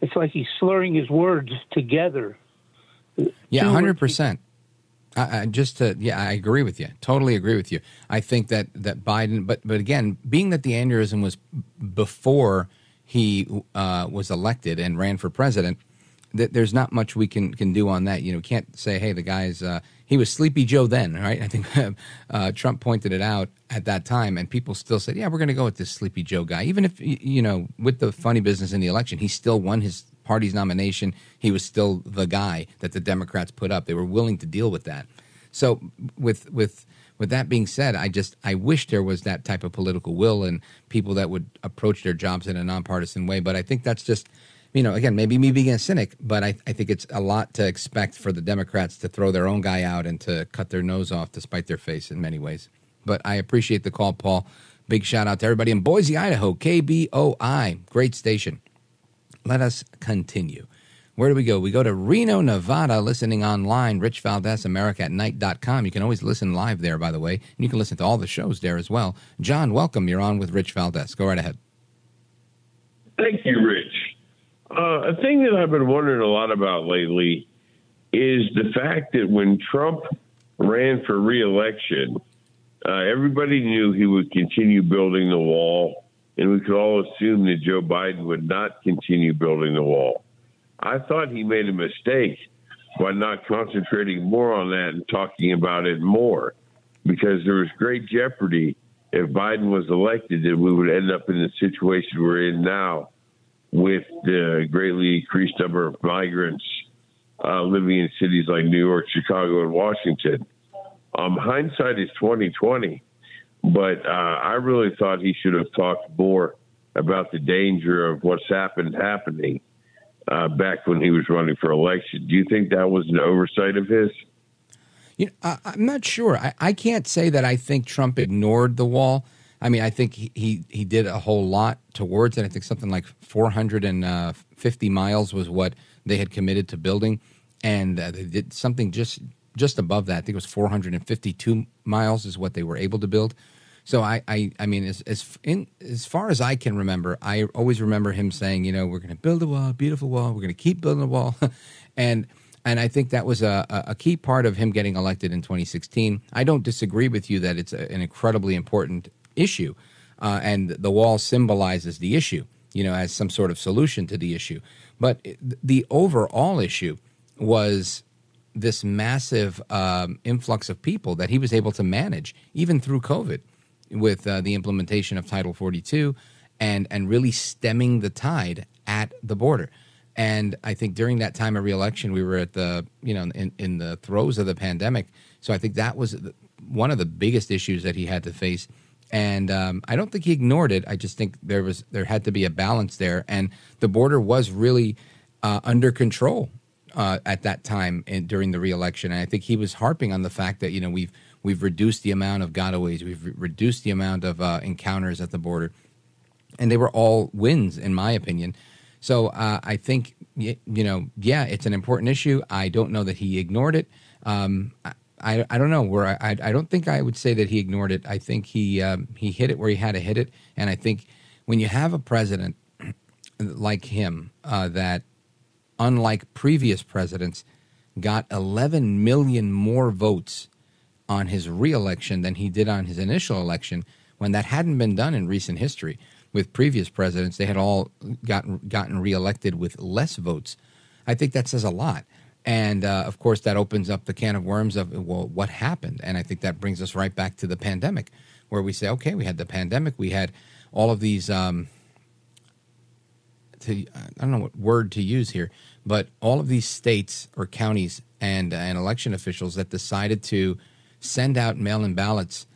Speaker 24: it's like he's slurring his words together.
Speaker 1: Yeah, hundred percent. Just to yeah, I agree with you. Totally agree with you. I think that that Biden, but but again, being that the aneurysm was before he uh, was elected and ran for president, there's not much we can can do on that. You know, can't say, hey, the guy's uh, he was Sleepy Joe then, right? I think (laughs) uh, Trump pointed it out at that time, and people still said, yeah, we're going to go with this Sleepy Joe guy, even if you know, with the funny business in the election, he still won his party's nomination. He was still the guy that the Democrats put up. They were willing to deal with that. So with with with that being said, I just I wish there was that type of political will and people that would approach their jobs in a nonpartisan way. But I think that's just you know again maybe me being a cynic, but I, I think it's a lot to expect for the Democrats to throw their own guy out and to cut their nose off to spite their face in many ways. But I appreciate the call, Paul. Big shout out to everybody in Boise, Idaho, KBOI, great station. Let us continue. Where do we go? We go to Reno, Nevada, listening online. Rich Valdez, America at night.com. You can always listen live there, by the way. And you can listen to all the shows there as well. John, welcome. You're on with Rich Valdez. Go right ahead.
Speaker 25: Thank you, Rich. Uh, a thing that I've been wondering a lot about lately is the fact that when Trump ran for reelection, uh, everybody knew he would continue building the wall, and we could all assume that Joe Biden would not continue building the wall. I thought he made a mistake by not concentrating more on that and talking about it more, because there was great jeopardy if Biden was elected that we would end up in the situation we're in now with the greatly increased number of migrants uh, living in cities like New York, Chicago, and Washington. Um, hindsight is twenty twenty, but uh, I really thought he should have talked more about the danger of what's happened happening uh, back when he was running for election. Do you think that was an oversight of his?
Speaker 1: You know, I, I'm not sure. I, I can't say that I think Trump ignored the wall. I mean, I think he, he, he did a whole lot towards it. I think something like 450 miles was what they had committed to building, and uh, they did something just just above that. I think it was 452 miles is what they were able to build. So I, I, I mean, as as in as far as I can remember, I always remember him saying, you know, we're going to build a wall, beautiful wall. We're going to keep building a wall, (laughs) and and I think that was a, a key part of him getting elected in 2016. I don't disagree with you that it's a, an incredibly important issue, uh, and the wall symbolizes the issue, you know, as some sort of solution to the issue. But the overall issue was this massive um, influx of people that he was able to manage, even through COVID, with uh, the implementation of Title 42 and, and really stemming the tide at the border. And I think during that time of reelection, we were at the, you know, in, in the throes of the pandemic. So I think that was one of the biggest issues that he had to face. And um, I don't think he ignored it. I just think there was there had to be a balance there, and the border was really uh, under control uh, at that time in, during the reelection. And I think he was harping on the fact that you know we've we've reduced the amount of gotaways, we've re- reduced the amount of uh, encounters at the border, and they were all wins in my opinion. So uh, I think you know, yeah, it's an important issue. I don't know that he ignored it. Um, I, I, don't know where I, I I don't think I would say that he ignored it. I think he um, he hit it where he had to hit it, and I think when you have a president (clears throat) like him uh, that, unlike previous presidents, got 11 million more votes on his reelection than he did on his initial election, when that hadn't been done in recent history. With previous presidents, they had all gotten gotten reelected with less votes. I think that says a lot. And uh, of course, that opens up the can of worms of well, what happened. And I think that brings us right back to the pandemic, where we say, okay, we had the pandemic, we had all of these. Um, to I don't know what word to use here, but all of these states or counties and and election officials that decided to send out mail-in ballots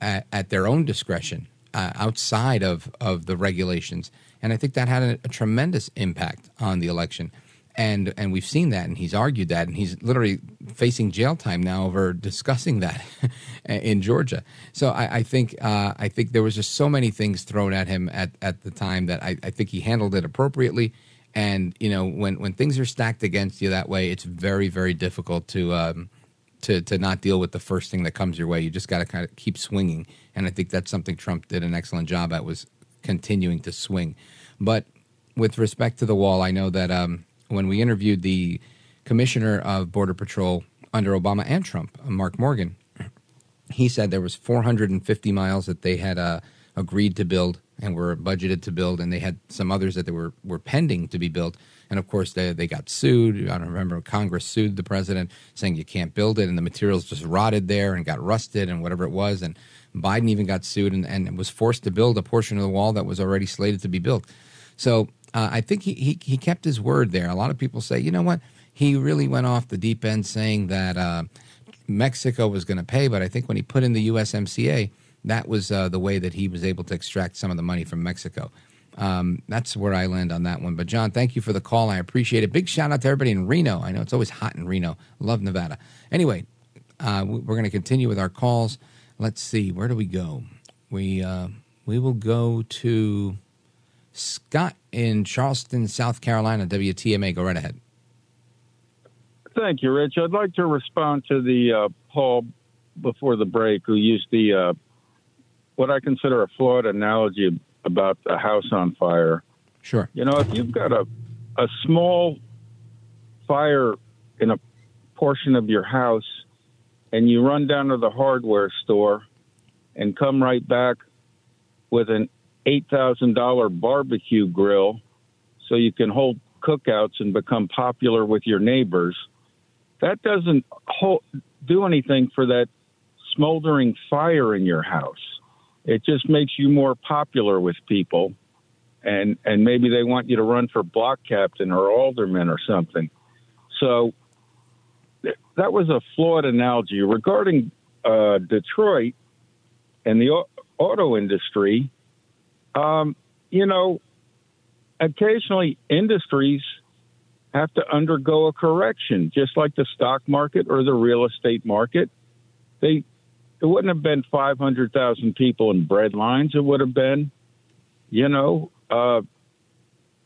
Speaker 1: at, at their own discretion uh, outside of of the regulations, and I think that had a, a tremendous impact on the election. And and we've seen that, and he's argued that, and he's literally facing jail time now over discussing that (laughs) in Georgia. So I, I think uh, I think there was just so many things thrown at him at, at the time that I, I think he handled it appropriately. And you know, when when things are stacked against you that way, it's very very difficult to um, to to not deal with the first thing that comes your way. You just got to kind of keep swinging, and I think that's something Trump did an excellent job at was continuing to swing. But with respect to the wall, I know that um, when we interviewed the commissioner of Border Patrol under Obama and Trump, uh, Mark Morgan, he said there was 450 miles that they had uh, agreed to build and were budgeted to build, and they had some others that they were were pending to be built. And of course, they they got sued. I don't remember. Congress sued the president, saying you can't build it, and the materials just rotted there and got rusted and whatever it was. And Biden even got sued and, and was forced to build a portion of the wall that was already slated to be built. So uh, I think he, he he kept his word there. A lot of people say, you know what, he really went off the deep end, saying that uh, Mexico was going to pay, but I think when he put in the USMCA, that was uh, the way that he was able to extract some of the money from Mexico. Um, that's where I land on that one. But John, thank you for the call. I appreciate it. Big shout out to everybody in Reno. I know it's always hot in Reno. Love Nevada. Anyway, uh, we- we're going to continue with our calls. Let's see, where do we go? We uh, we will go to Scott in Charleston, South Carolina. WTMA. Go right ahead.
Speaker 26: Thank you, Rich. I'd like to respond to the uh, Paul before the break who used the uh, what I consider a flawed analogy about a house on fire.
Speaker 1: Sure.
Speaker 26: You know, if you've got a a small fire in a portion of your house and you run down to the hardware store and come right back with an $8,000 barbecue grill so you can hold cookouts and become popular with your neighbors, that doesn't hold, do anything for that smoldering fire in your house. It just makes you more popular with people, and and maybe they want you to run for block captain or alderman or something. So th- that was a flawed analogy regarding uh, Detroit and the au- auto industry. Um, you know, occasionally industries have to undergo a correction, just like the stock market or the real estate market. They it wouldn't have been 500,000 people in bread lines. It would have been, you know, uh,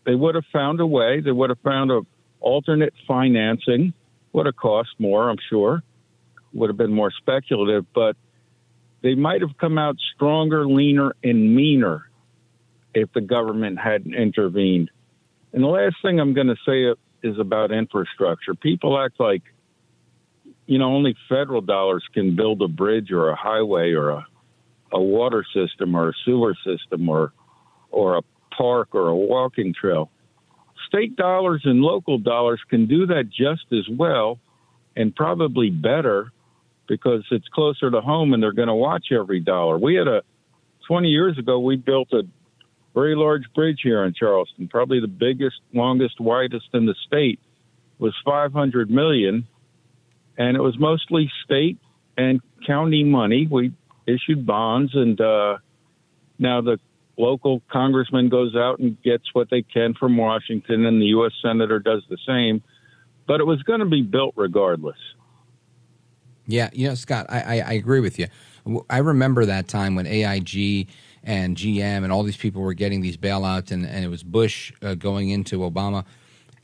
Speaker 26: they would have found a way. They would have found a alternate financing. Would have cost more, I'm sure. Would have been more speculative, but they might have come out stronger, leaner, and meaner if the government hadn't intervened. And the last thing I'm going to say is about infrastructure. People act like, you know, only federal dollars can build a bridge or a highway or a, a water system or a sewer system or or a park or a walking trail. State dollars and local dollars can do that just as well and probably better because it's closer to home and they're going to watch every dollar. We had a 20 years ago we built a very large bridge here in Charleston, probably the biggest, longest, widest in the state, was 500 million, and it was mostly state and county money. We issued bonds, and uh, now the local congressman goes out and gets what they can from Washington, and the U.S. senator does the same. But it was going to be built regardless.
Speaker 1: Yeah, you know, Scott, I, I, I agree with you. I remember that time when AIG and GM and all these people were getting these bailouts, and, and it was Bush uh, going into Obama.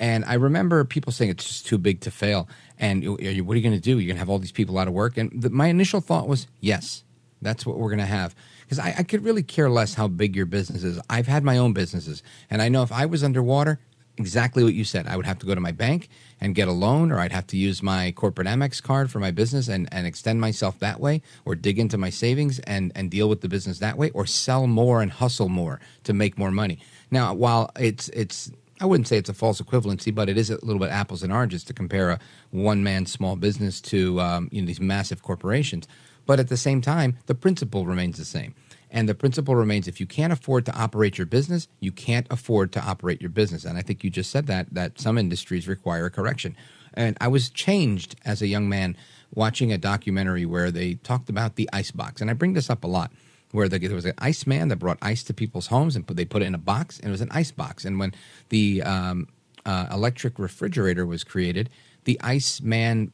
Speaker 1: And I remember people saying it's just too big to fail. And what are you going to do? You're going to have all these people out of work. And the, my initial thought was, yes, that's what we're going to have. Because I, I could really care less how big your business is. I've had my own businesses. And I know if I was underwater, exactly what you said. I would have to go to my bank and get a loan, or I'd have to use my corporate Amex card for my business and, and extend myself that way, or dig into my savings and, and deal with the business that way, or sell more and hustle more to make more money. Now, while it's it's I wouldn't say it's a false equivalency, but it is a little bit apples and oranges to compare a one man small business to um, you know these massive corporations. But at the same time, the principle remains the same. And the principle remains if you can't afford to operate your business, you can't afford to operate your business. And I think you just said that, that some industries require a correction. And I was changed as a young man watching a documentary where they talked about the ice box. And I bring this up a lot where the, there was an ice man that brought ice to people's homes and put, they put it in a box, and it was an ice box. And when the um, uh, electric refrigerator was created, the ice man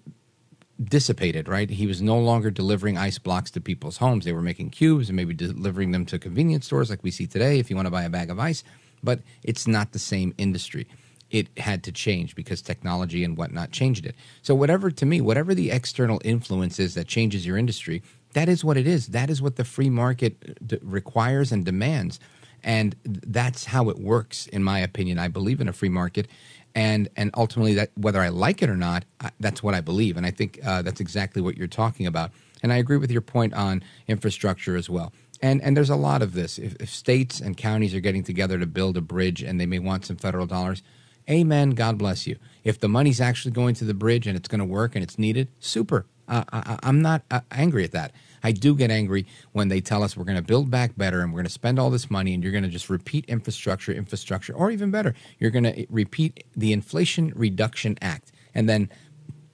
Speaker 1: dissipated, right? He was no longer delivering ice blocks to people's homes. They were making cubes and maybe delivering them to convenience stores like we see today if you want to buy a bag of ice. But it's not the same industry. It had to change because technology and whatnot changed it. So, whatever, to me, whatever the external influence is that changes your industry, that is what it is. That is what the free market uh, d- requires and demands. And that's how it works, in my opinion. I believe in a free market and and ultimately that whether I like it or not, I, that's what I believe, and I think uh, that's exactly what you're talking about. And I agree with your point on infrastructure as well. And and there's a lot of this. If, if states and counties are getting together to build a bridge, and they may want some federal dollars, amen. God bless you. If the money's actually going to the bridge and it's going to work and it's needed, super. Uh, I, I'm not uh, angry at that. I do get angry when they tell us we're going to build back better and we're going to spend all this money and you're going to just repeat infrastructure, infrastructure, or even better, you're going to repeat the Inflation Reduction Act. And then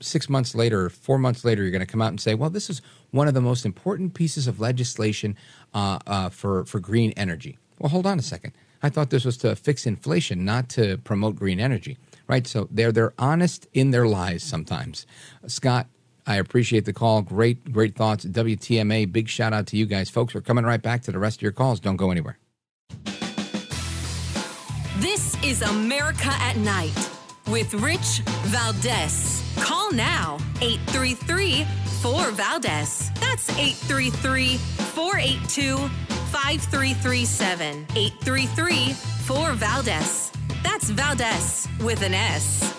Speaker 1: six months later or four months later, you're going to come out and say, well, this is one of the most important pieces of legislation uh, uh, for, for green energy. Well, hold on a second. I thought this was to fix inflation, not to promote green energy, right? So they're they're honest in their lies sometimes. Scott, I appreciate the call. Great, great thoughts. WTMA, big shout out to you guys. Folks, we're coming right back to the rest of your calls. Don't go anywhere.
Speaker 4: This is America at Night with Rich Valdez. Call now 833 4 Valdez. That's 833 482 5337. 833 4 Valdez. That's Valdez with an S.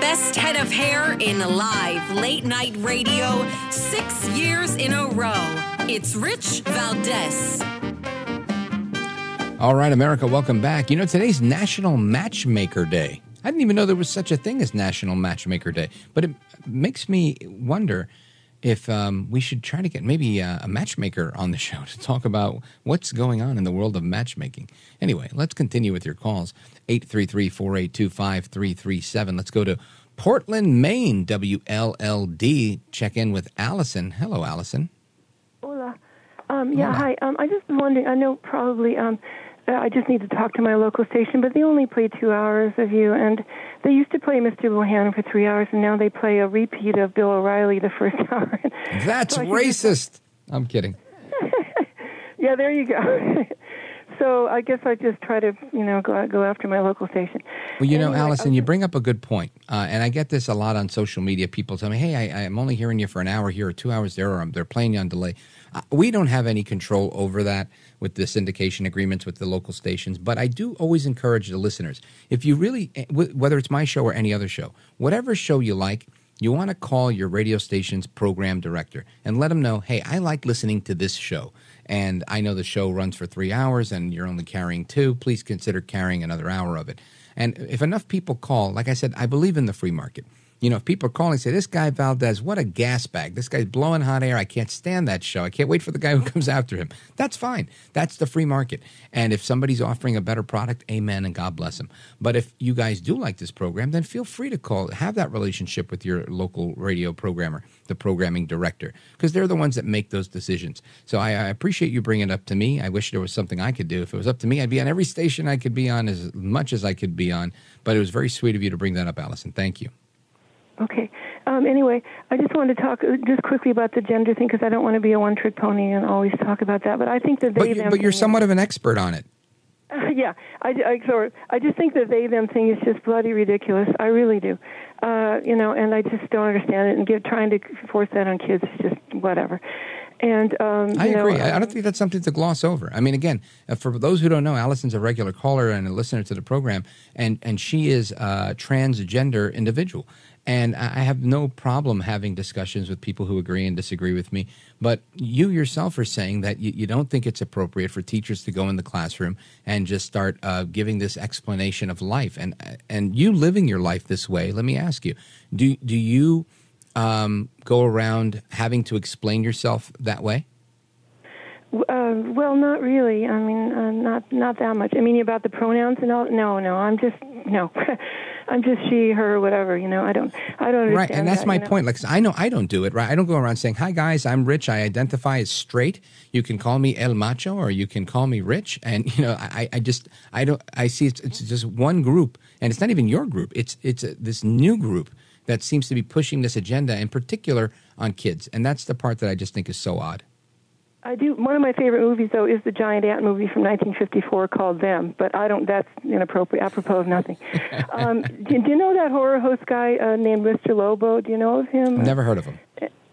Speaker 4: best head of hair in live late night radio six years in a row. It's Rich Valdez.
Speaker 1: All right, America, welcome back. You know, today's National Matchmaker Day. I didn't even know there was such a thing as National Matchmaker Day, but it makes me wonder if um, we should try to get maybe a, a matchmaker on the (laughs) show to talk about what's going on in the world of matchmaking. Anyway, let's continue with your calls 833 482 5337. Let's go to Portland, Maine, WLLD. Check in with Allison. Hello, Allison.
Speaker 27: Hola. Um, yeah, hi. Um, I just wondering. I know probably um, uh, I just need to talk to my local station, but they only play two hours of you, and they used to play Mr. Bohannon for three hours, and now they play a repeat of Bill O'Reilly the first (laughs) hour.
Speaker 1: That's
Speaker 27: So I
Speaker 1: racist. I'm kidding. (laughs)
Speaker 27: yeah, there you go. (laughs) so I guess I just try to, you know, go go after my local station.
Speaker 1: Well, you know,
Speaker 27: Anyway,
Speaker 1: Allison, you bring up a good point. Uh, and I get this a lot on social media. People tell me, hey, I, I'm only hearing you for an hour here or two hours there, or I'm, they're playing you on delay. Uh, we don't have any control over that with the syndication agreements with the local stations. But I do always encourage the listeners if you really, eh, whether it's my show or any other show, whatever show you like, you want to call your radio station's program director and let them know, hey, I like listening to this show. And I know the show runs for three hours and you're only carrying two. Please consider carrying another hour of it. And if enough people call, like I said, I believe in the free market. You know, if people are calling say, This guy Valdez, what a gas bag. This guy's blowing hot air. I can't stand that show. I can't wait for the guy who (laughs) comes after him. That's fine. That's the free market. And if somebody's offering a better product, amen and God bless them. But if you guys do like this program, then feel free to call, have that relationship with your local radio programmer, the programming director, because they're the ones that make those decisions. So I, I appreciate you bringing it up to me. I wish there was something I could do. If it was up to me, I'd be on every station I could be on as much as I could be on. But it was very sweet of you to bring that up, Allison. Thank you.
Speaker 27: Okay. Um, anyway, I just wanted to talk uh, just quickly about the gender thing because I don't want to be a one-trick pony and always talk about that. But I think that they
Speaker 1: But, you,
Speaker 27: them
Speaker 1: but you're somewhat of an expert on it.
Speaker 27: Uh, (laughs) yeah, I, I, sorry. I just think that they them thing is just bloody ridiculous. I really do. Uh, you know, and I just don't understand it. And get trying to force that on kids is just whatever. And um,
Speaker 1: I
Speaker 27: you know,
Speaker 1: agree. I I don't think that's something to gloss over. I mean, again, uh, for those who don't know, Allison's a regular caller and a listener to the program, and and she is a transgender individual. And I have no problem having discussions with people who agree and disagree with me. But you yourself are saying that you, you don't think it's appropriate for teachers to go in the classroom and just start uh, giving this explanation of life. And and you living your life this way, let me ask you: Do do you um, go around having to explain yourself that way?
Speaker 27: Uh, well, not really. I mean, uh, not not that much. I mean, about the pronouns and all. No, no. I'm just no. (laughs) I'm just she, her, whatever. You know, I don't. I don't.
Speaker 1: Right, and that's
Speaker 27: that,
Speaker 1: my
Speaker 27: you know?
Speaker 1: point. Like I know I don't do it. Right, I don't go around saying, "Hi guys, I'm Rich. I identify as straight. You can call me El Macho, or you can call me Rich." And you know, I, I just I don't. I see it's, it's just one group, and it's not even your group. It's it's a, this new group that seems to be pushing this agenda, in particular on kids, and that's the part that I just think is so odd.
Speaker 27: I do. One of my favorite movies, though, is the giant ant movie from 1954 called Them. But I don't. That's inappropriate. Apropos of nothing. (laughs) um, do, do you know that horror host guy uh, named Mr. Lobo? Do you know of him?
Speaker 1: Never heard of him.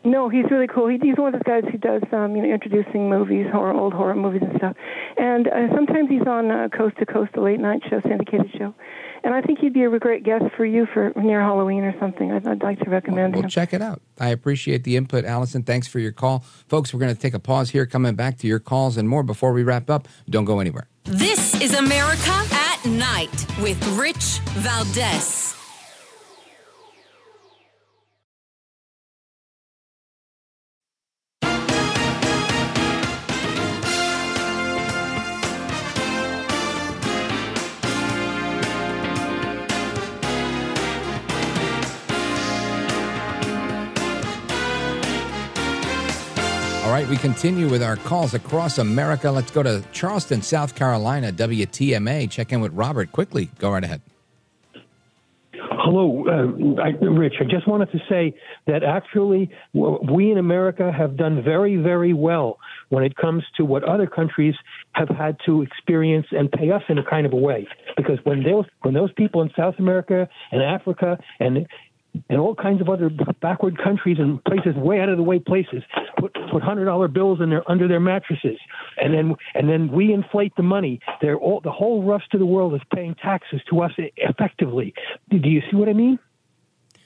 Speaker 27: No, he's really cool. He, he's one of those guys who does, um, you know, introducing movies, horror, old horror movies and stuff. And uh, sometimes he's on uh, Coast to Coast, the late night show, syndicated show. And I think he'd be a great guest for you for near Halloween or something. I'd, I'd like to recommend him.
Speaker 1: Well,
Speaker 27: him.
Speaker 1: check it out. I appreciate the input, Allison. Thanks for your call, folks. We're going to take a pause here. Coming back to your calls and more before we wrap up. Don't go anywhere.
Speaker 4: This is America at Night with Rich Valdez.
Speaker 1: Right, we continue with our calls across America. Let's go to Charleston, South Carolina, WTMA. Check in with Robert quickly. Go right ahead.
Speaker 28: Hello, uh, I, Rich. I just wanted to say that actually we in America have done very, very well when it comes to what other countries have had to experience and pay us in a kind of a way. Because when those when those people in South America and Africa and and all kinds of other backward countries and places way out of the way places put put hundred dollar bills in their under their mattresses. And then and then we inflate the money. They're all the whole rest of the world is paying taxes to us effectively. Do you see what i mean?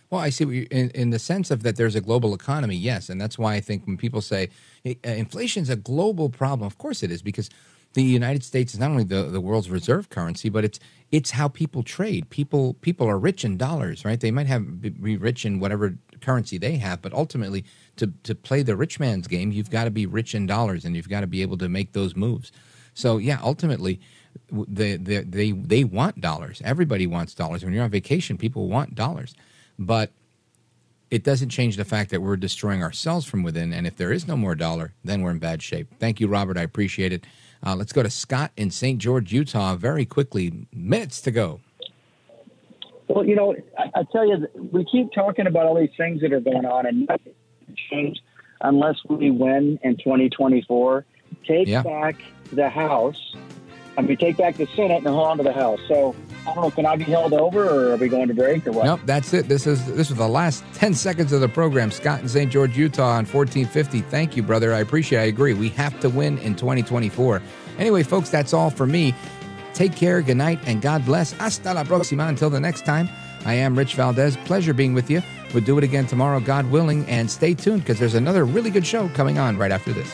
Speaker 1: Well, I see you, in, in the sense of that there's a global economy, yes. And that's why I think when people say uh, inflation is a global problem, of course it is, because the United States is not only the, the world's reserve currency, but it's it's how people trade. People people are rich in dollars, right? They might have be- rich in whatever currency they have, but ultimately to, to play the rich man's game, you've got to be rich in dollars and you've got to be able to make those moves. So yeah, ultimately they, they they they want dollars. Everybody wants dollars. When you're on vacation, people want dollars. But it doesn't change the fact that we're destroying ourselves from within. And if there is no more dollar, then we're in bad shape. Thank you, Robert. I appreciate it. Uh, let's go to Scott in St. George, Utah. Very quickly, minutes to go.
Speaker 29: Well, you know, I, I tell you, we keep talking about all these things that are going on, and nothing unless we win in 2024. Take
Speaker 1: Yeah.
Speaker 29: back the House. I mean, take back the Senate and hold on to the House. So, Don't know, can I be held over, or are we going to break, or what?
Speaker 1: Nope, that's it. This is this is the last ten seconds of the program. Scott in St. George, Utah, on fourteen fifty. Thank you, brother. I appreciate. it. I agree. We have to win in twenty twenty four. Anyway, folks, that's all for me. Take care. Good night, and God bless. Hasta la próxima. Until the next time, I am Rich Valdez. Pleasure being with you. We'll do it again tomorrow, God willing, and stay tuned because there's another really good show coming on right after this.